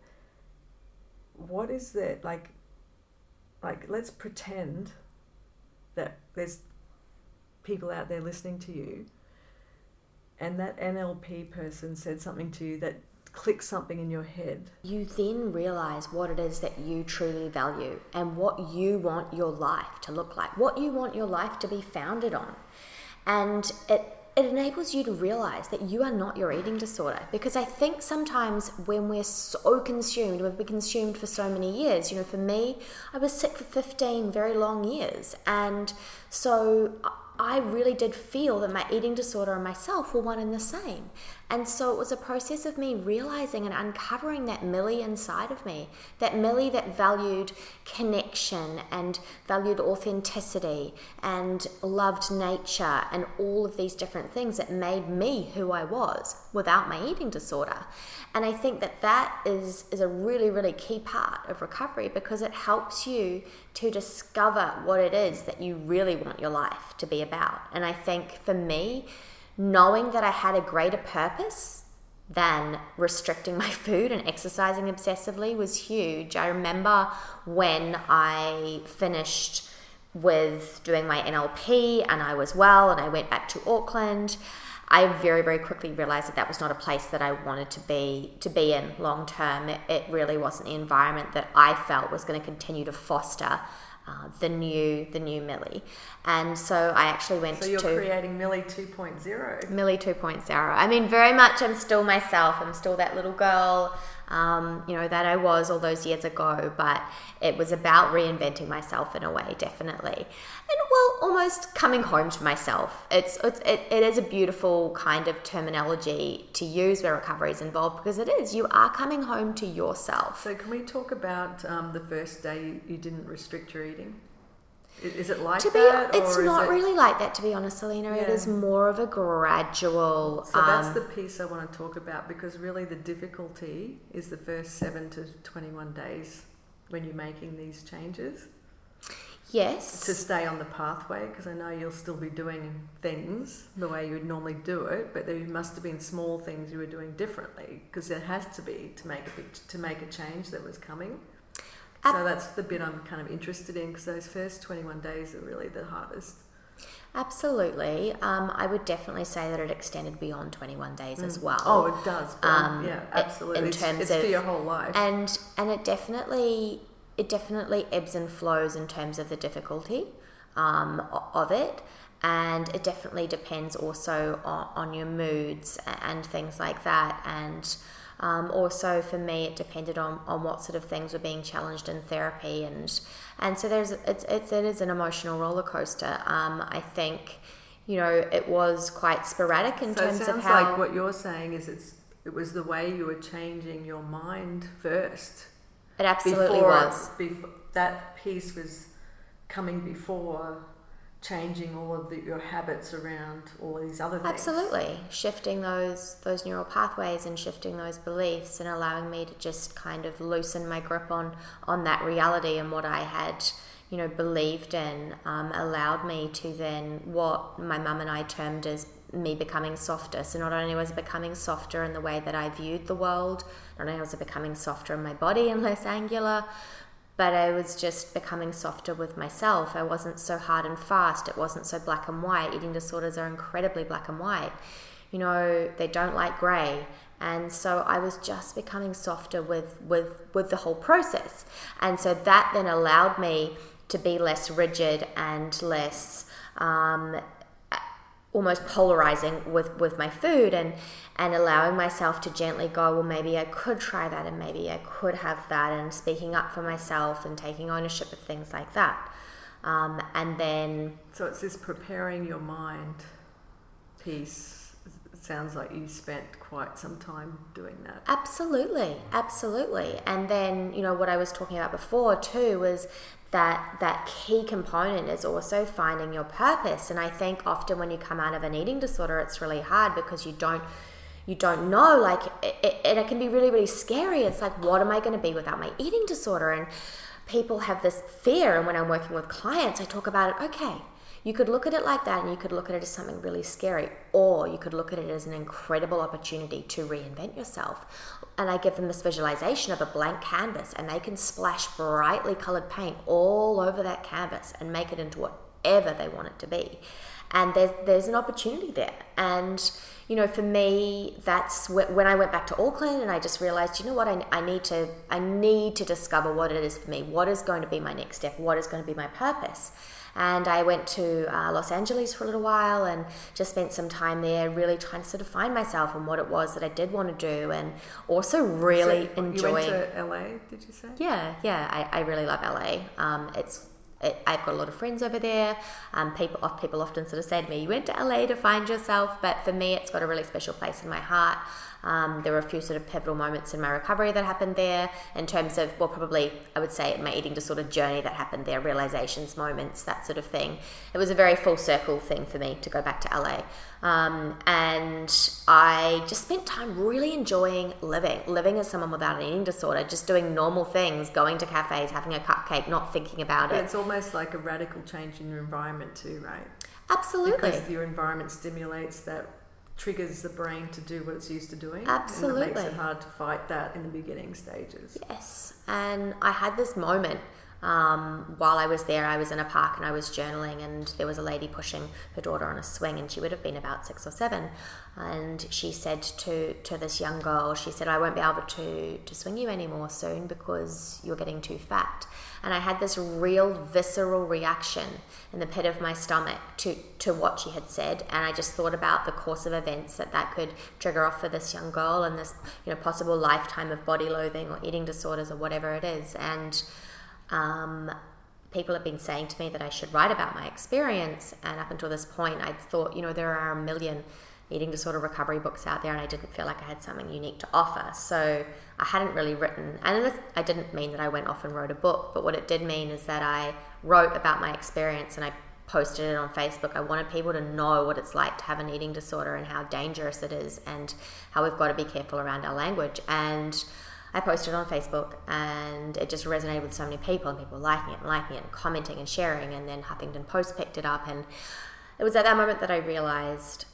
what is that like? Like, let's pretend that there's people out there listening to you, and that NLP person said something to you that click something in your head. You then realize what it is that you truly value and what you want your life to look like, what you want your life to be founded on. And it it enables you to realize that you are not your eating disorder because I think sometimes when we're so consumed, we've been consumed for so many years. You know, for me, I was sick for 15 very long years. And so I really did feel that my eating disorder and myself were one and the same. And so it was a process of me realizing and uncovering that Millie inside of me, that Millie that valued connection and valued authenticity and loved nature and all of these different things that made me who I was without my eating disorder. And I think that that is, is a really, really key part of recovery because it helps you to discover what it is that you really want your life to be about. And I think for me, knowing that I had a greater purpose than restricting *laughs* my food and exercising obsessively was huge. I remember when I finished with doing my NLP and I was well and I went back to Auckland. I very very quickly realized that that was not a place that I wanted to be to be in long term. It, it really wasn't the environment that I felt was going to continue to foster uh, the new the new Millie. And so I actually went to So you're to creating Millie 2.0. Millie 2.0. I mean, very much I'm still myself. I'm still that little girl, um, you know, that I was all those years ago, but it was about reinventing myself in a way, definitely. And well, almost coming home to myself. It's, it's it, it is a beautiful kind of terminology to use where recovery is involved because it is. You are coming home to yourself. So can we talk about um, the first day you, didn't restrict your eating? Is it like To be, that? it's not it- really like that, to be honest, Selena. It Yeah. is more of a gradual. So that's um, the piece I want to talk about because really the difficulty is the first seven to 21 days when you're making these changes yes. to stay on the pathway because I know you'll still be doing things the way you would normally do it, but there must have been small things you were doing differently because there has to be to make a to make a change that was coming. So that's the bit I'm kind of interested in because those first 21 days are really the hardest. Absolutely. Um, I would definitely say that it extended beyond 21 days as well. Oh, it does. Um, yeah, in absolutely. It's, terms it's of- for your whole life. and and it definitely it definitely ebbs and flows in terms of the difficulty um, of it and it definitely depends also on, on your moods and things like that and um, also for me it depended on, on what sort of things were being challenged in therapy and and so there's it's, it's it is an emotional roller coaster um, I think you know it was quite sporadic in so it terms sounds of how like what you're saying is it's it was the way you were changing your mind first. it absolutely before, was Before, that piece was coming before changing all of the, your habits around all these other things. Absolutely, shifting those those neural pathways and shifting those beliefs and allowing me to just kind of loosen my grip on on that reality and what I had, you know, believed in, um, allowed me to then what my mum and I termed as me becoming softer. So not only was it becoming softer in the way that I viewed the world, not only was it becoming softer in my body and less angular, but I was just becoming softer with myself. I wasn't so hard and fast. It wasn't so black and white. Eating disorders are incredibly black and white. You know, they don't like grey. And so I was just becoming softer with, with, with the whole process. And so that then allowed me to be less rigid and less um, almost polarizing with with my food and and allowing myself to gently go well maybe I could try that and maybe I could have that and speaking up for myself and taking ownership of things like that um, and then So it's this preparing your mind piece. It sounds like you spent quite some time doing that. Absolutely, absolutely. And then, you know, what I was talking about before too was that that key component is also finding your purpose. And I think often when you come out of an eating disorder, it's really hard because you don't you don't know like it, it, and it can be really really scary. It's like what am i going to be without my eating disorder? And people have this fear and when i'm working with clients i talk about it okay you could look at it like that and you could look at it as something really scary or you could look at it as an incredible opportunity to reinvent yourself and i give them this visualization of a blank canvas and they can splash brightly colored paint all over that canvas and make it into whatever they want it to be. And there's there's an opportunity there. And you know for me that's when i went back to auckland and i just realized you know what I, I need to i need to discover what it is for me. What is going to be my next step? What is going to be my purpose and I went to uh, Los Angeles for a little while and just spent some time there, really trying to sort of find myself and what it was that I did want to do, and also really so enjoying. You went to LA, did you say? Yeah, yeah, I, I really love LA. Um, it's it, I've got a lot of friends over there. Um, people people often sort of say to me, "You went to LA to find yourself," but for me, it's got a really special place in my heart. Um, there were a few sort of pivotal moments in my recovery that happened there, in terms of well, probably I would say my eating disorder journey that happened there, realizations, moments, that sort of thing. It was a very full circle thing for me to go back to LA. Um, and I just spent time really enjoying living, living as someone without an eating disorder, just doing normal things, going to cafes, having a cupcake, not thinking about But it. it's almost like a radical change in your environment too, right? Absolutely. Because your environment stimulates that, triggers the brain to do what it's used to doing. And it makes it hard to fight that in the beginning stages. Yes. And I had this moment Um, while I was there, I was in a park and I was journaling, and there was a lady pushing her daughter on a swing, and she would have been about six or seven. And she said to, to this young girl, she said, I won't be able to, to swing you anymore soon because you're getting too fat. And I had this real visceral reaction in the pit of my stomach to, to what she had said. And I just thought about the course of events that that could trigger off for this young girl and this you know possible lifetime of body loathing or eating disorders or whatever it is. And um, people have been saying to me that I should write about my experience. And up until this point, I'd thought, you know, there are a million eating disorder recovery books out there, and I didn't feel like I had something unique to offer. So I hadn't really written, and I didn't mean that I went off and wrote a book, but what it did mean is that I wrote about my experience and I posted it on Facebook. I wanted people to know what it's like to have an eating disorder and how dangerous it is, and how we've got to be careful around our language. And I posted on Facebook and it just resonated with so many people and people liking it and liking it and commenting and sharing and then Huffington Post picked it up and it was at that moment that I realized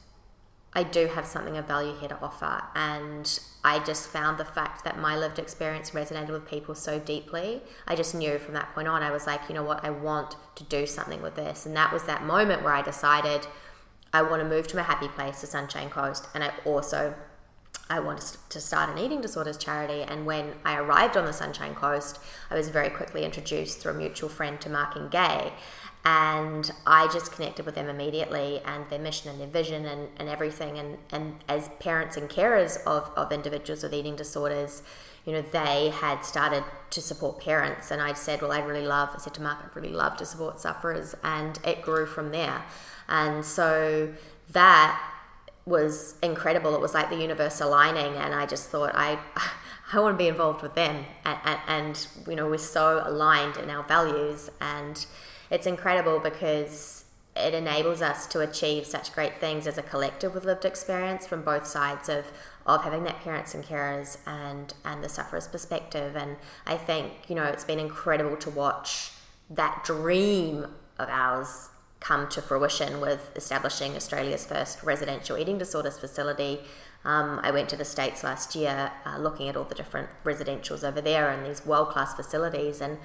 I do have something of value here to offer and I just found the fact that my lived experience resonated with people so deeply. I just knew from that point on I was like, you know what, I want to do something with this and that was that moment where I decided I want to move to my happy place, the Sunshine Coast, and I also I wanted to start an eating disorders charity. And when I arrived on the Sunshine Coast, I was very quickly introduced through a mutual friend to Mark and Gay. And I just connected with them immediately and their mission and their vision and, and everything. And, and as parents and carers of, of individuals with eating disorders, you know, they had started to support parents. And I said, well, I'd really love, I said to Mark, I'd really love to support sufferers. And it grew from there. And so that was incredible. It was like the universe aligning, and I just thought I. *laughs* I want to be involved with them, and, and, and, you know we're so aligned in our values, and it's incredible because it enables us to achieve such great things as a collective with lived experience from both sides of of having that parents and carers and and the sufferer's perspective. And I think you know it's been incredible to watch that dream of ours come to fruition with establishing Australia's first residential eating disorders facility. Um, I went to the States last year uh, looking at all the different residentials over there and these world class facilities and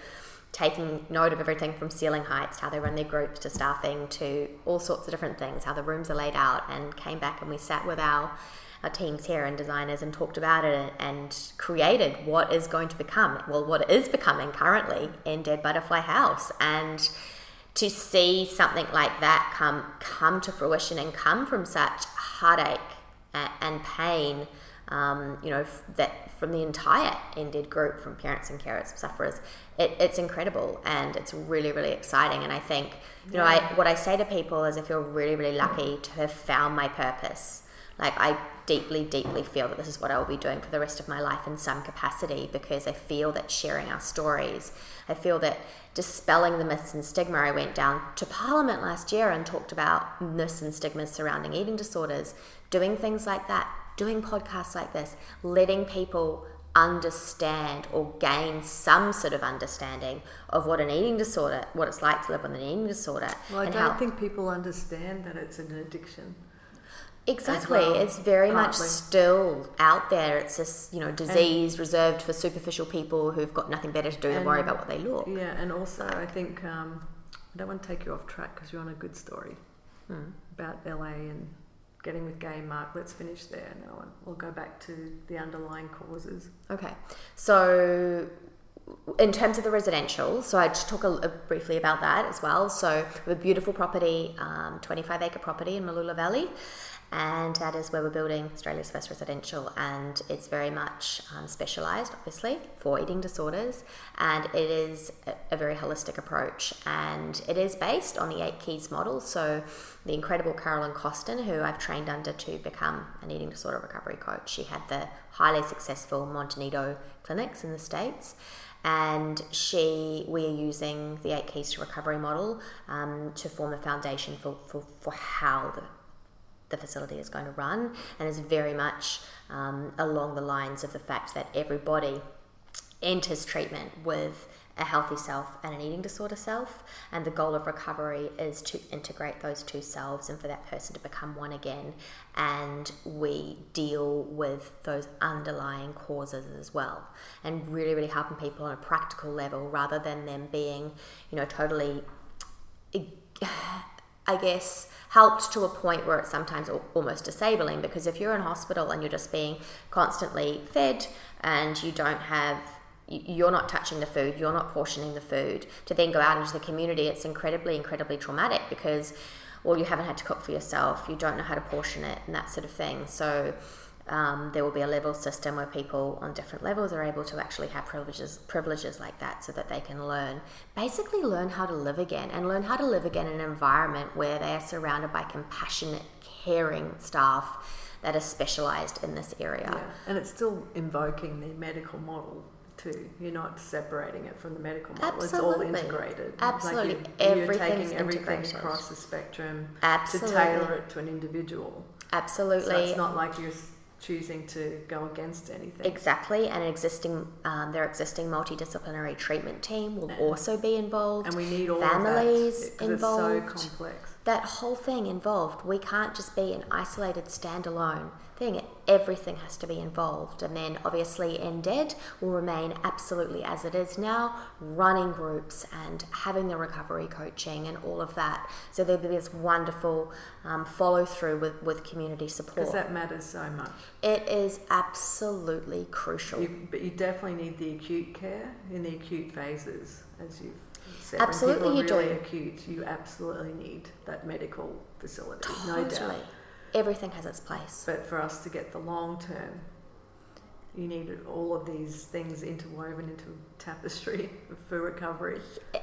taking note of everything from ceiling heights, how they run their groups, to staffing, to all sorts of different things, how the rooms are laid out, and came back and we sat with our our teams here and designers and talked about it and created what is going to become well what is becoming currently endED Butterfly House and to see something like that come come to fruition and come from such heartache and, pain, um, you know, that from the entire endED group, from parents and carers, sufferers, it, it's incredible and it's really, really exciting. And I think, you know, I what I say to people is, I feel really, really lucky to have found my purpose. Like I deeply, deeply feel that this is what I will be doing for the rest of my life in some capacity because I feel that sharing our stories, I feel that dispelling the myths and stigma. I went down to Parliament last year and talked about myths and stigmas surrounding eating disorders, doing things like that, doing podcasts like this, letting people understand or gain some sort of understanding of what an eating disorder, what it's like to live with an eating disorder. Well, I don't how, think people understand that it's an addiction. Exactly. Well, it's very partly. much still out there. It's this, you know, disease and, reserved for superficial people who've got nothing better to do than worry about what they look. Yeah, and also I think um, I don't want to take you off track because you're on a good story hmm. about LA and getting with gay Mark. Let's finish there now and we'll go back to the underlying causes. Okay. So in terms of the residential, so I just talk a, a, briefly about that as well. So we have a beautiful property, um, 25 acre property in Mooloolah Valley, and that is where we're building Australia's first residential, and it's very much um, specialised, obviously, for eating disorders, and it is a, very holistic approach, and it is based on the eight keys model. So, the incredible Carolyn Costin, who I've trained under to become an eating disorder recovery coach, she had the highly successful Monte clinics in the states and she we are using the eight keys to recovery model um, to form a foundation for, for, for how the the facility is going to run, and is very much um, along the lines of the fact that everybody enters treatment with a healthy self and an eating disorder self. And the goal of recovery is to integrate those two selves and for that person to become one again. And we deal with those underlying causes as well. And really, really helping people on a practical level rather than them being, you know, totally, I guess, helped to a point where it's sometimes almost disabling because if you're in hospital and you're just being constantly fed and you don't have you're not touching the food, you're not portioning the food, to then go out into the community, it's incredibly, incredibly traumatic because, well, you haven't had to cook for yourself, you don't know how to portion it, and that sort of thing. So, um, there will be a level system where people on different levels are able to actually have privileges privileges like that so that they can learn basically learn how to live again and learn how to live again in an environment where they are surrounded by compassionate caring staff that are specialized in this area yeah. and it's still invoking the medical model too. You're not separating it from the medical model. Absolutely. It's all integrated. Absolutely. Like you, you're taking everything integrated. across the spectrum Absolutely. to tailor it to an individual. Absolutely. So it's not like you're choosing to go against anything. Exactly, and existing um, their existing multidisciplinary treatment team will also be involved. And we need all families that, involved. It's so complex. That whole thing involved. We can't just be an isolated standalone thing. Everything has to be involved. And then obviously endED will remain absolutely as it is now, running groups and having the recovery coaching and all of that. So there'll be this wonderful um, follow through with, with community support. Because that matters so much. It is absolutely crucial. You, but you definitely need the acute care in the acute phases, as you've said. Absolutely, you really do. acute, you absolutely need that medical facility, totally. no doubt everything has its place. But for us to get the long term, you need all of these things interwoven into tapestry *laughs* for recovery.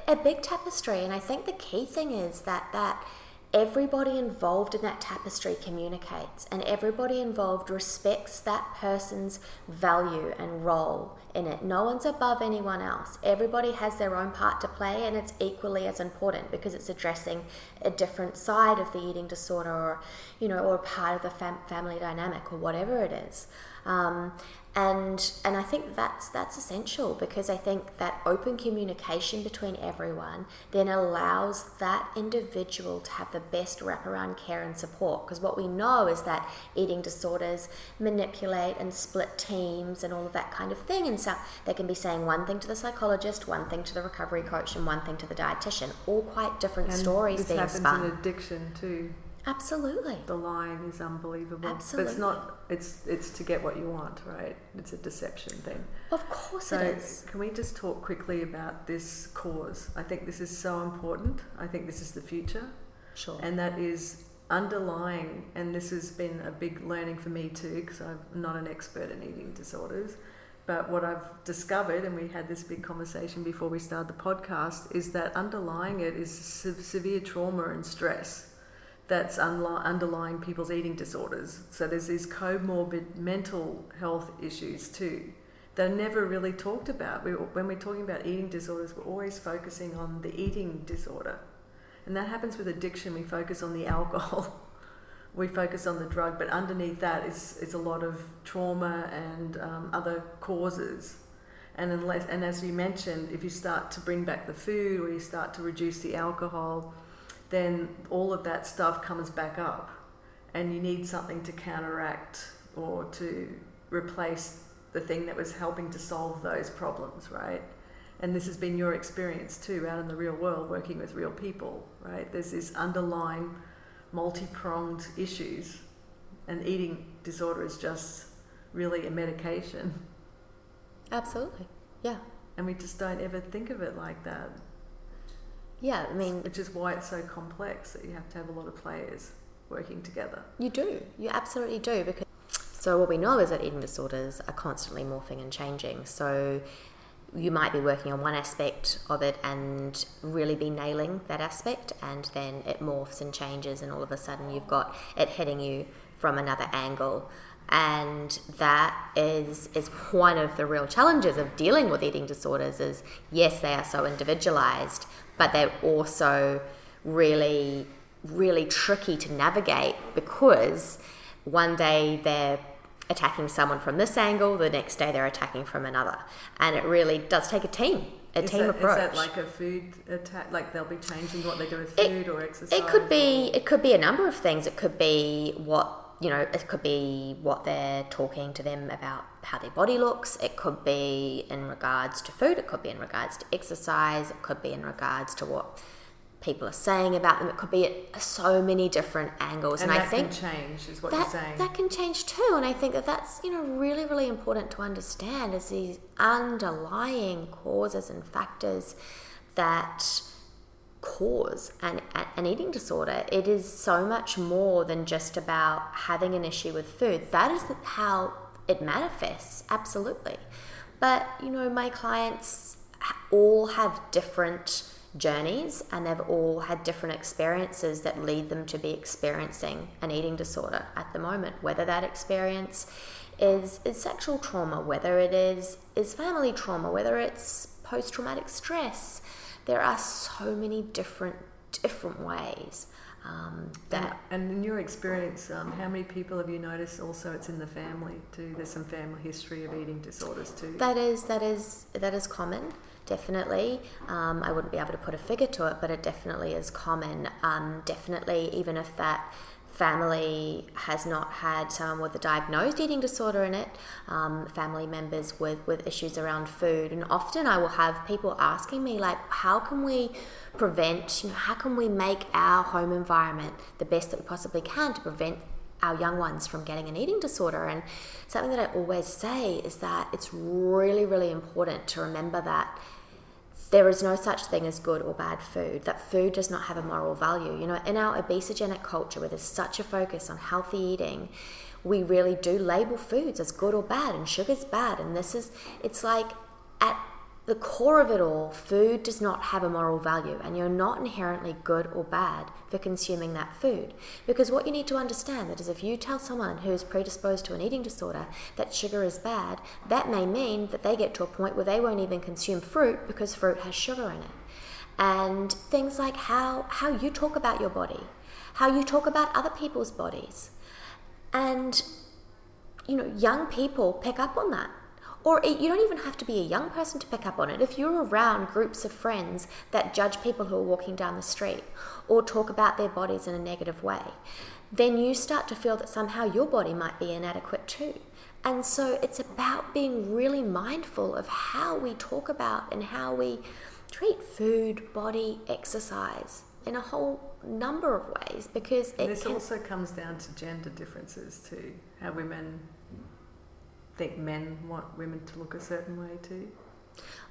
A big tapestry, and I think the key thing is that that everybody involved in that tapestry communicates and everybody involved respects that person's value and role in it. No one's above anyone else. Everybody has their own part to play and it's equally as important because it's addressing a different side of the eating disorder or, you know, or part of the fam- family dynamic or whatever it is. Um, and and I think that's that's essential because I think that open communication between everyone then allows that individual to have the best wraparound care and support. Because what we know is that eating disorders manipulate and split teams and all of that kind of thing. And so they can be saying one thing to the psychologist one thing to the recovery coach and one thing to the dietitian. All quite different and stories this being happens spun. in addiction too Absolutely. The line is unbelievable. Absolutely. But it's not it's it's to get what you want, right? It's a deception thing. Of course so it is. Can we just talk quickly about this cause? I think this is so important. I think this is the future. Sure. And that is underlying and this has been a big learning for me too because I'm not an expert in eating disorders. But what I've discovered, and we had this big conversation before we started the podcast, is that underlying it is severe trauma and stress that's underlying people's eating disorders. So there's these comorbid mental health issues too that are never really talked about. We, when we're talking about eating disorders, we're always focusing on the eating disorder. And that happens with addiction. We focus on the alcohol, *laughs* we focus on the drug, but underneath that is, is a lot of trauma and um, other causes. And unless, and as you mentioned, if you start to bring back the food or you start to reduce the alcohol, then all of that stuff comes back up and you need something to counteract or to replace the thing that was helping to solve those problems, right? And this has been your experience too, out in the real world, working with real people, right? There's this underlying multi pronged issues, and eating disorder is just really a medication. Absolutely, yeah. And we just don't ever think of it like that. Yeah, I mean, which is why it's so complex that you have to have a lot of players working together. You do. You absolutely do because so what we know is that eating disorders are constantly morphing and changing. So you might be working on one aspect of it and really be nailing that aspect and then it morphs and changes and all of a sudden you've got it hitting you from another angle and that is is one of the real challenges of dealing with eating disorders is yes they are so individualized but they're also really, really tricky to navigate because one day they're attacking someone from this angle, the next day they're attacking from another. And it really does take a team, a is team that, approach. Is that like a food attack? Like they'll be changing what they do with food It- or exercise? It could be or- it could be a number of things. It could be what you know, it could be what they're talking to them about how their body looks. It could be in regards to food. It could be in regards to exercise. It could be in regards to what people are saying about them. It could be at so many different angles. and, And, I think can change, is what that, you're saying. that can change too and i think that that's you know really really important to understand is these underlying causes and factors that cause an, an eating disorder it is so much more than just about having an issue with food. That is how it manifests absolutely. But you know my clients all have different journeys and they've all had different experiences that lead them to be experiencing an eating disorder at the moment. Whether that experience is is sexual trauma whether it is is family trauma whether it's post-traumatic stress there are so many different different ways um, that and, in your experience, um, how many people have you noticed also it's in the family too? There's some family history of eating disorders too. That is that is that is common, definitely. Um, I wouldn't be able to put a figure to it, but it definitely is common. Um, definitely, even if that family has not had someone with a diagnosed eating disorder in it, um, family members with with issues around food, and often I will have people asking me like, how can we prevent? You know, how can we make our home environment the best that we possibly can to prevent our young ones from getting an eating disorder. And something that I always say is that it's really, really important to remember that there is no such thing as good or bad food, that food does not have a moral value. You know, in our obesogenic culture where there's such a focus on healthy eating, we really do label foods as good or bad, and sugar's bad. And this is, it's like at the core of it all, food does not have a moral value, and you're not inherently good or bad for consuming that food. Because what you need to understand that is if you tell someone who is predisposed to an eating disorder that sugar is bad, that may mean that they get to a point where they won't even consume fruit because fruit has sugar in it. And things like how how you talk about your body, how you talk about other people's bodies. And you know, young people pick up on that. Or you don't even have to be a young person to pick up on it. If you're around groups of friends that judge people who are walking down the street or talk about their bodies in a negative way, then you start to feel that somehow your body might be inadequate too. And so it's about being really mindful of how we talk about and how we treat food, body, exercise in a whole number of ways because it this can, also comes down to gender differences too. How women think men want women to look a certain way too.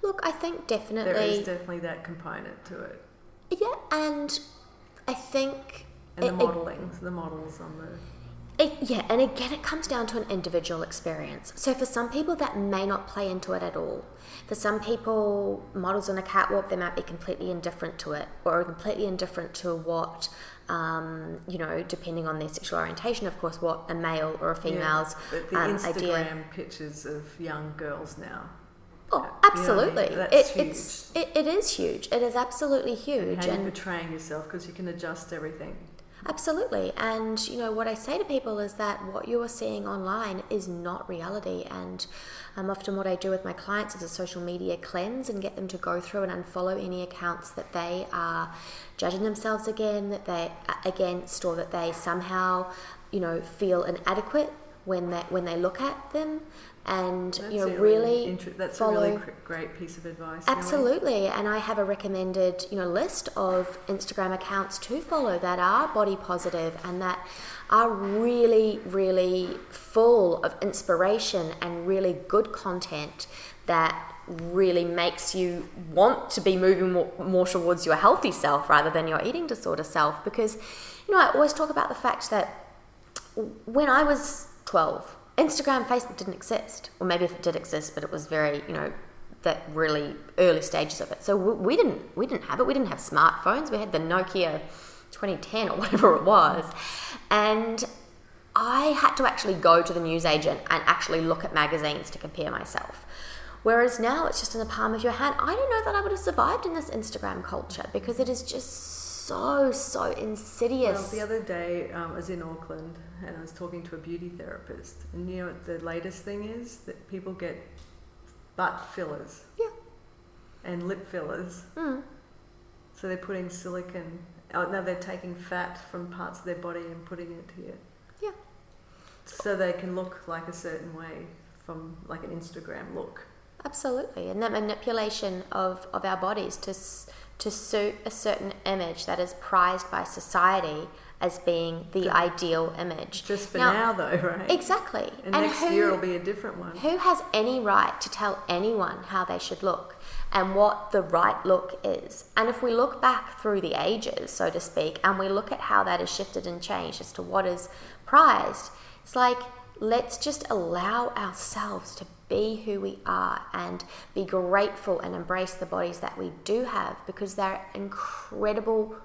look, I think definitely There is definitely that component to it. Yeah, and I think And the it- it- modelling, the models on the It, yeah, and again, it comes down to an individual experience. So for some people, that may not play into it at all. For some people, models on a catwalk, they might be completely indifferent to it, or completely indifferent to what, um, you know, depending on their sexual orientation, of course, what a male or a female's Yeah, but the um, Instagram idea. pictures of young girls now. Oh, you know I mean? absolutely. That's it, it's it, it is huge. It is absolutely And huge. how you're and portraying yourself because you can adjust everything. Absolutely. And, you know, what I say to people is that what you are seeing online is not reality. And um, often what I do with my clients is a social media cleanse and get them to go through and unfollow any accounts that they are judging themselves again, that they against, or that they somehow, you know, feel inadequate when they, when they look at them. And, That's you know, a really inter- that's follow. a really great piece of advice. Absolutely, and I have a recommended, you know, list of Instagram accounts to follow that are body positive and that are really, really full of inspiration and really good content that really makes you want to be moving more, more towards your healthy self rather than your eating disorder self. Because, you know, I always talk about the fact that when I was 12, Instagram, Facebook didn't exist. Or maybe if it did exist, but it was very, you know, that really early stages of it. So we, didn't we didn't have it. We didn't have smartphones. We had the Nokia 2010 or *laughs* whatever it was. And I had to actually go to the newsagent and actually look at magazines to compare myself. Whereas now it's just in the palm of your hand. I don't know that I would have survived in this Instagram culture because it is just so so insidious. Well, the other day um, I was in Auckland and I was talking to a beauty therapist, and you know what the latest thing is that people get butt fillers. Yeah. And lip fillers. Mm. So they're putting silicon. Oh no, they're taking fat from parts of their body and putting it here. Yeah. So they can look like a certain way from like an Instagram look. Absolutely, and that manipulation of, of our bodies to to suit a certain image that is prized by society as being the Yeah. ideal image. Just for Now- now, though, *laughs* right? Exactly, And, next year it'll be a different one. Who has any right to tell anyone how they should look and what the right look is? And if we look back through the ages, so to speak, and we look at how that has shifted and changed as to what is prized, it's like let's just allow ourselves to be who we are and be grateful and embrace the bodies that we do have because they're incredible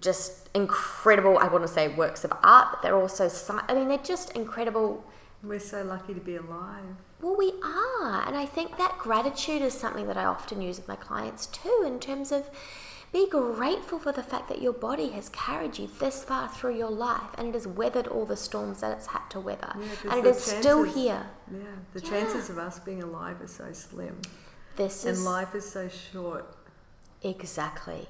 just incredible i want to say works of art but they're also i mean they're just incredible We're so lucky to be alive. well, we are. And I think that gratitude is something that I often use with my clients too, in terms of be grateful for the fact that your body has carried you this far through your life and it has weathered all the storms that it's had to weather. Yeah, and it is still here. Yeah, the Yeah. chances of us being alive are so slim, This and is life is so short. Exactly.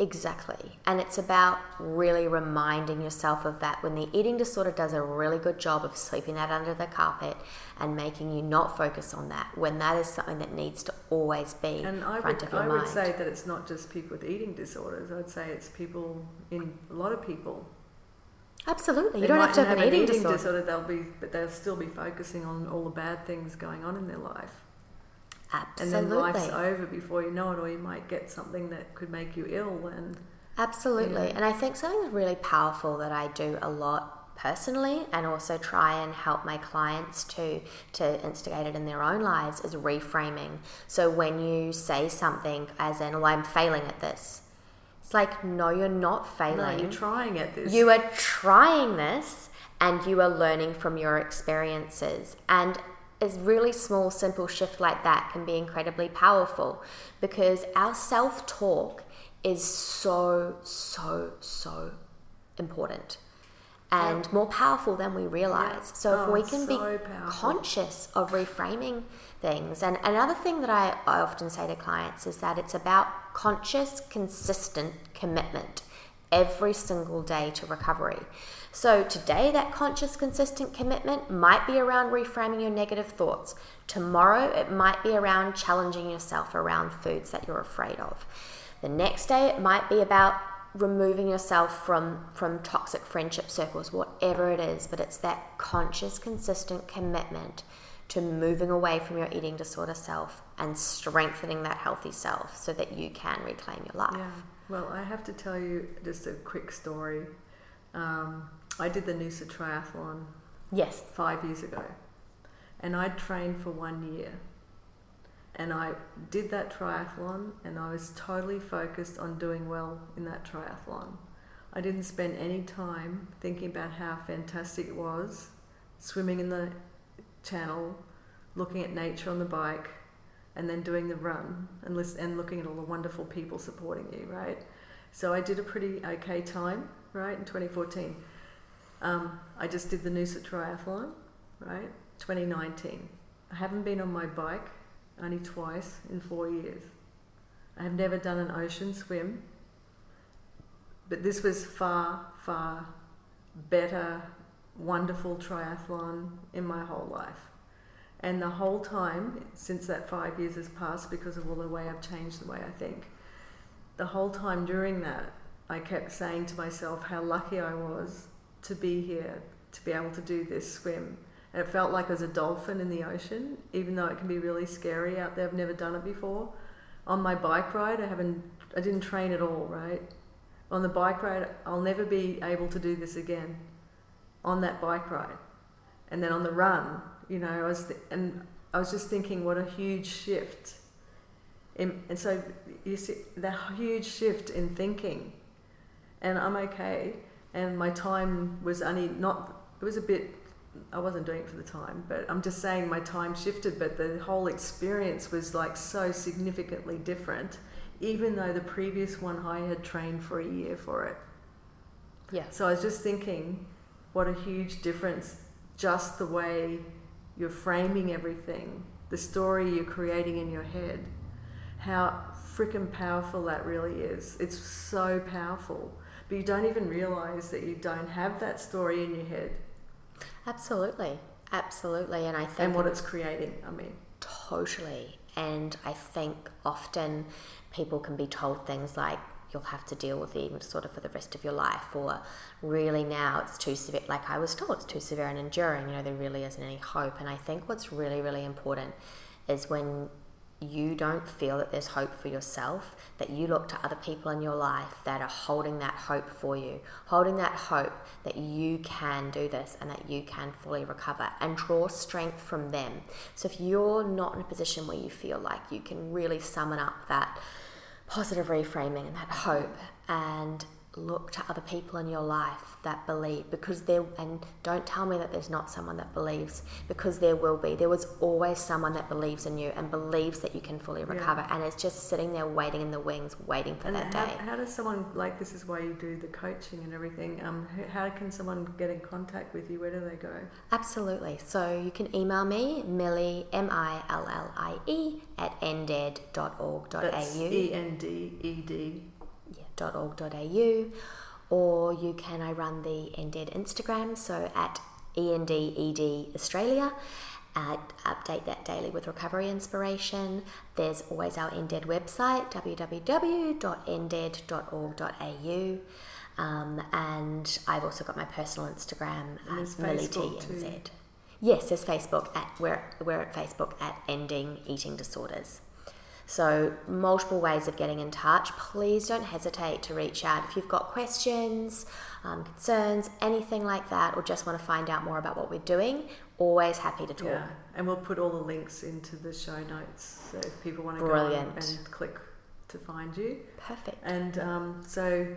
Exactly. And it's about really reminding yourself of that when the eating disorder does a really good job of sweeping that under the carpet and making you not focus on that when that is something that needs to always be And I front would, of your mind. And I mind. would say that it's not just people with eating disorders. I'd say it's people in a lot of people. Absolutely. You They don't have to mightn't have an eating, disorder. They'll be, but they'll still be focusing on all the bad things going on in their life. Absolutely. And then life's over before you know it, or you might get something that could make you ill. And Absolutely. Yeah. And I think something really powerful that I do a lot personally and also try and help my clients to to instigate it in their own lives is reframing. So when you say something as in, well, I'm failing at this, it's like, no, you're not no, failing. you're trying at this. You are trying this and you are learning from your experiences. And a really small, simple shift like that can be incredibly powerful because our self talk is so, so, so important and more powerful than we realize. Yeah. So if Oh, we can be powerful. conscious of reframing things, and another thing that I, I often say to clients is that it's about conscious, consistent commitment every single day to recovery. So today, that conscious, consistent commitment might be around reframing your negative thoughts. Tomorrow, it might be around challenging yourself around foods that you're afraid of. The next day, it might be about removing yourself from from toxic friendship circles whatever it is but it's that conscious consistent commitment to moving away from your eating disorder self and strengthening that healthy self so that you can reclaim your life Yeah. Well, I have to tell you just a quick story. Um, I did the Noosa Triathlon yes five years ago, and I trained for one year. And I did that triathlon, and I was totally focused on doing well in that triathlon. I didn't spend any time thinking about how fantastic it was, swimming in the channel, looking at nature on the bike, and then doing the run and list, and looking at all the wonderful people supporting you, right? So I did a pretty okay time, right, in 2014. Um, I just did the Noosa Triathlon, right, 2019. I haven't been on my bike only twice in four years. I have never done an ocean swim, but this was far, far better, wonderful triathlon in my whole life. And the whole time, since that five years has passed, because of all the way I've changed the way I think, the whole time during that, I kept saying to myself how lucky I was to be here, to be able to do this swim. And it felt like I was a dolphin in the ocean, even though it can be really scary out there. I've never done it before. On my bike ride, I haven't, I didn't train at all, right? On the bike ride, I'll never be able to do this again. On that bike ride, and then on the run, you know, I was, th- and I was just thinking, what a huge shift. In, and so you see that huge shift in thinking, and I'm okay. And my time was only not. It was a bit. I wasn't doing it for the time, but I'm just saying my time shifted. But the whole experience was like so significantly different even though the previous one I had trained for a year for it. Yeah. So I was just thinking, what a huge difference just the way you're framing everything, the story you're creating in your head, how freaking powerful that really is. It's so powerful. But you don't even realize that you don't have that story in your head. Absolutely. Absolutely. And I think. And what it's creating, I mean. Totally. And I think often people can be told things like, you'll have to deal with the eating disorder for the rest of your life, or really now it's too severe. Like I was told, it's too severe and enduring. You know, there really isn't any hope. And I think what's really, really important is when you don't feel that there's hope for yourself, that you look to other people in your life that are holding that hope for you, holding that hope that you can do this and that you can fully recover and draw strength from them. So if you're not in a position where you feel like you can really summon up that positive reframing and that hope and look to other people in your life that believe because there and don't tell me that there's not someone that believes because there will be. There was always someone that believes in you and believes that you can fully recover yeah. and it's just sitting there waiting in the wings waiting for and that how, day. how does someone like this is why you do the coaching and everything um, how can someone get in contact with you? Where do they go? Absolutely. So you can email me millie m-i-l-l-i-e at ended.org.au That's e-n-d-e-d au, or you can I run the endED Instagram, so at ENDED Australia. Uh, update that daily with recovery inspiration. There's always our endED website, www.ended.org.au. Um, and I've also got my personal Instagram at Millie TNZ. Yes, there's Facebook at we're, we're at Facebook at Ending Eating Disorders. So, multiple ways of getting in touch. Please don't hesitate to reach out if you've got questions, um, concerns, anything like that, or just want to find out more about what we're doing. Always happy to talk. Yeah, and we'll put all the links into the show notes so if people want to Brilliant. go and click to find you. Perfect. And um, so,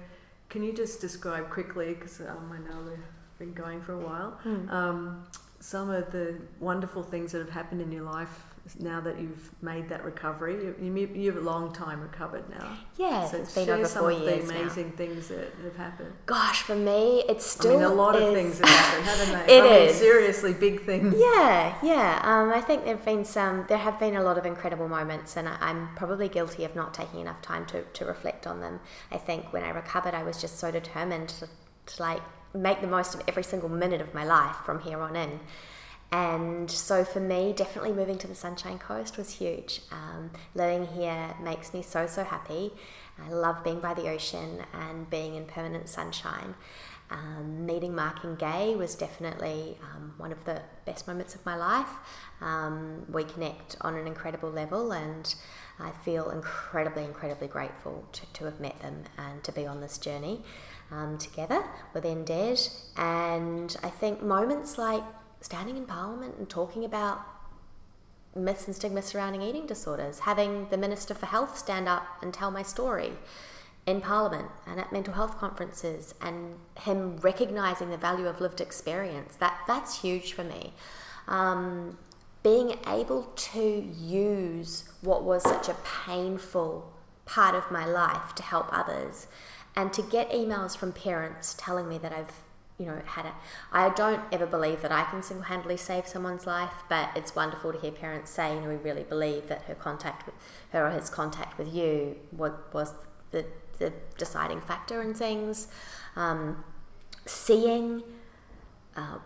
can you just describe quickly, because um, I know we've been going for a while, mm. some of the wonderful things that have happened in your life now that you've made that recovery? You, you, have a long time recovered now. Yeah, so it's been over some four of years the amazing now. things that have happened. Gosh, for me, it's still. I mean, a lot is. of things have happened, haven't they? *laughs* it I is. Mean, seriously, big things. Yeah, yeah. Um, I think there've been some. There have been a lot of incredible moments, and I, am probably guilty of not taking enough time to to reflect on them. I think when I recovered, I was just so determined to, to like make the most of every single minute of my life from here on in. And so for me, definitely moving to the Sunshine Coast was huge. Um, living here makes me so, so happy. I love being by the ocean and being in permanent sunshine. Um, meeting Mark and Gay was definitely um, one of the best moments of my life. Um, we connect on an incredible level, and I feel incredibly, incredibly grateful to, to have met them and to be on this journey um, together with endED. And I think moments like standing in Parliament and talking about myths and stigma surrounding eating disorders, having the Minister for Health stand up and tell my story in Parliament and at mental health conferences, and him recognizing the value of lived experience. That that's huge for me. Um, being able to use what was such a painful part of my life to help others, and to get emails from parents telling me that I've you know, had a. I don't ever believe that I can single handedly save someone's life, but it's wonderful to hear parents say, you know, we really believe that her contact with her or his contact with you was, was the, the deciding factor in things. Um, seeing a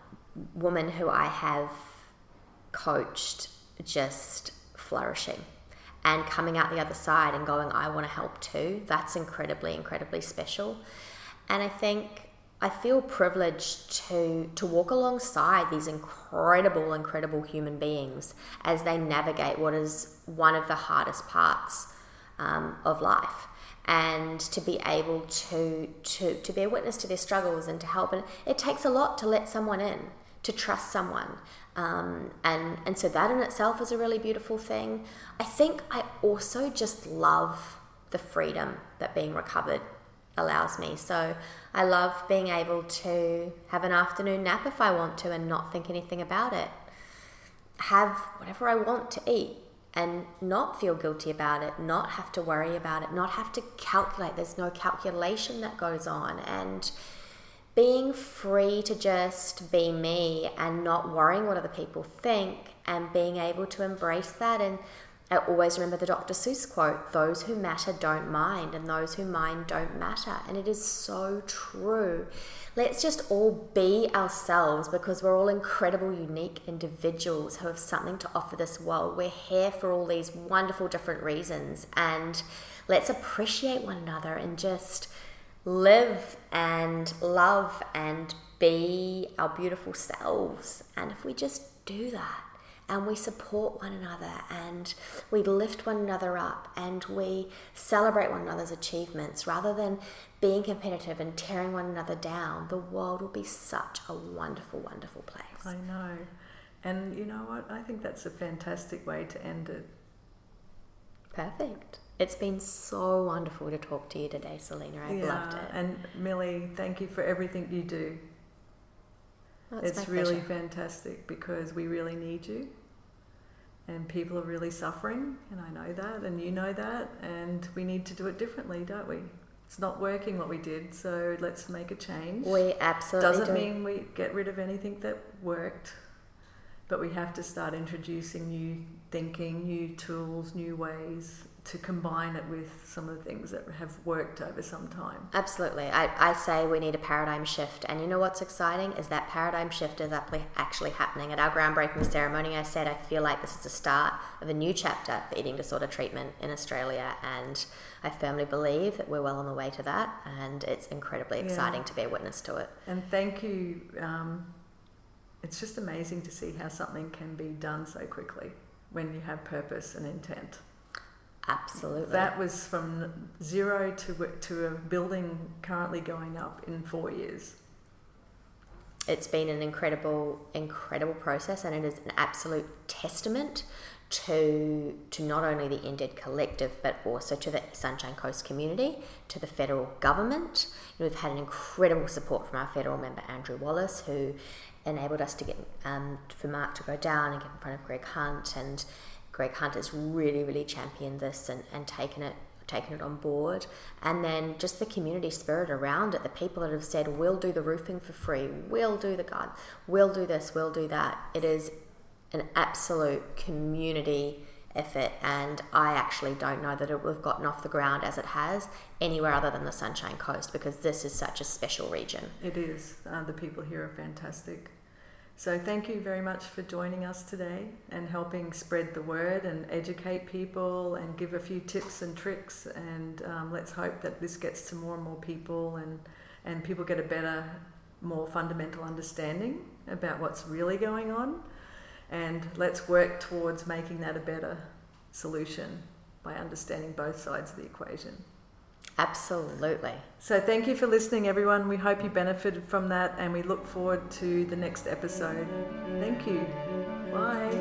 woman who I have coached just flourishing and coming out the other side and going, I want to help too, that's incredibly, incredibly special. And I think I feel privileged to to walk alongside these incredible, incredible human beings as they navigate what is one of the hardest parts um, of life, and to be able to to to be a witness to their struggles and to help. And it takes a lot to let someone in, to trust someone, um, and and so that in itself is a really beautiful thing. I think I also just love the freedom that being recovered allows me. So I love being able to have an afternoon nap if I want to and not think anything about it. Have whatever I want to eat and not feel guilty about it, not have to worry about it, not have to calculate. There's no calculation that goes on. And being free to just be me and not worrying what other people think and being able to embrace that and I always remember the Dr. Seuss quote those who matter don't mind, and those who mind don't matter. And it is so true. Let's just all be ourselves because we're all incredible, unique individuals who have something to offer this world. We're here for all these wonderful, different reasons. And let's appreciate one another and just live and love and be our beautiful selves. And if we just do that, and we support one another and we lift one another up and we celebrate one another's achievements rather than being competitive and tearing one another down, the world will be such a wonderful, wonderful place. I know. And you know what? I think that's a fantastic way to end it. Perfect. It's been so wonderful to talk to you today, Selena. I've yeah, loved it. And Millie, thank you for everything you do. Oh, it's really fantastic because we really need you and people are really suffering, and I know that, and you know that, and we need to do it differently, don't we? It's not working what we did, so let's make a change. We absolutely doesn't do. mean we get rid of anything that worked, but we have to start introducing new thinking, new tools, new ways, to combine it with some of the things that have worked over some time. Absolutely. I, I say we need a paradigm shift. And you know what's exciting is that paradigm shift is actually happening. At our groundbreaking ceremony, I said I feel like this is the start of a new chapter for eating disorder treatment in Australia. And I firmly believe that we're well on the way to that. And it's incredibly exciting yeah. to be a witness to it. And thank you. Um, it's just amazing to see how something can be done so quickly when you have purpose and intent. Absolutely. That was from zero to to a building currently going up in four years. It's been an incredible, incredible process, and it is an absolute testament to to not only the endED Collective but also to the Sunshine Coast community, to the federal government. we've had an incredible support from our federal member Andrew Wallace, who enabled us to get um, for Mark to go down and get in front of Greg Hunt and Greg Hunt has really, really championed this and, and taken it taken it on board. And then just the community spirit around it the people that have said we'll do the roofing for free. We'll do the garden. We'll do this. We'll do that. It is an absolute community effort and i actually don't know that it would have gotten off the ground as it has anywhere other than the sunshine coast because this is such a special region. It is. Uh, the people here are fantastic so, thank you very much for joining us today and helping spread the word and educate people and give a few tips and tricks. And um, let's hope that this gets to more and more people and, and people get a better, more fundamental understanding about what's really going on. And let's work towards making that a better solution by understanding both sides of the equation. Absolutely. So, thank you for listening, everyone. We hope you benefited from that, and we look forward to the next episode. Thank you. Bye.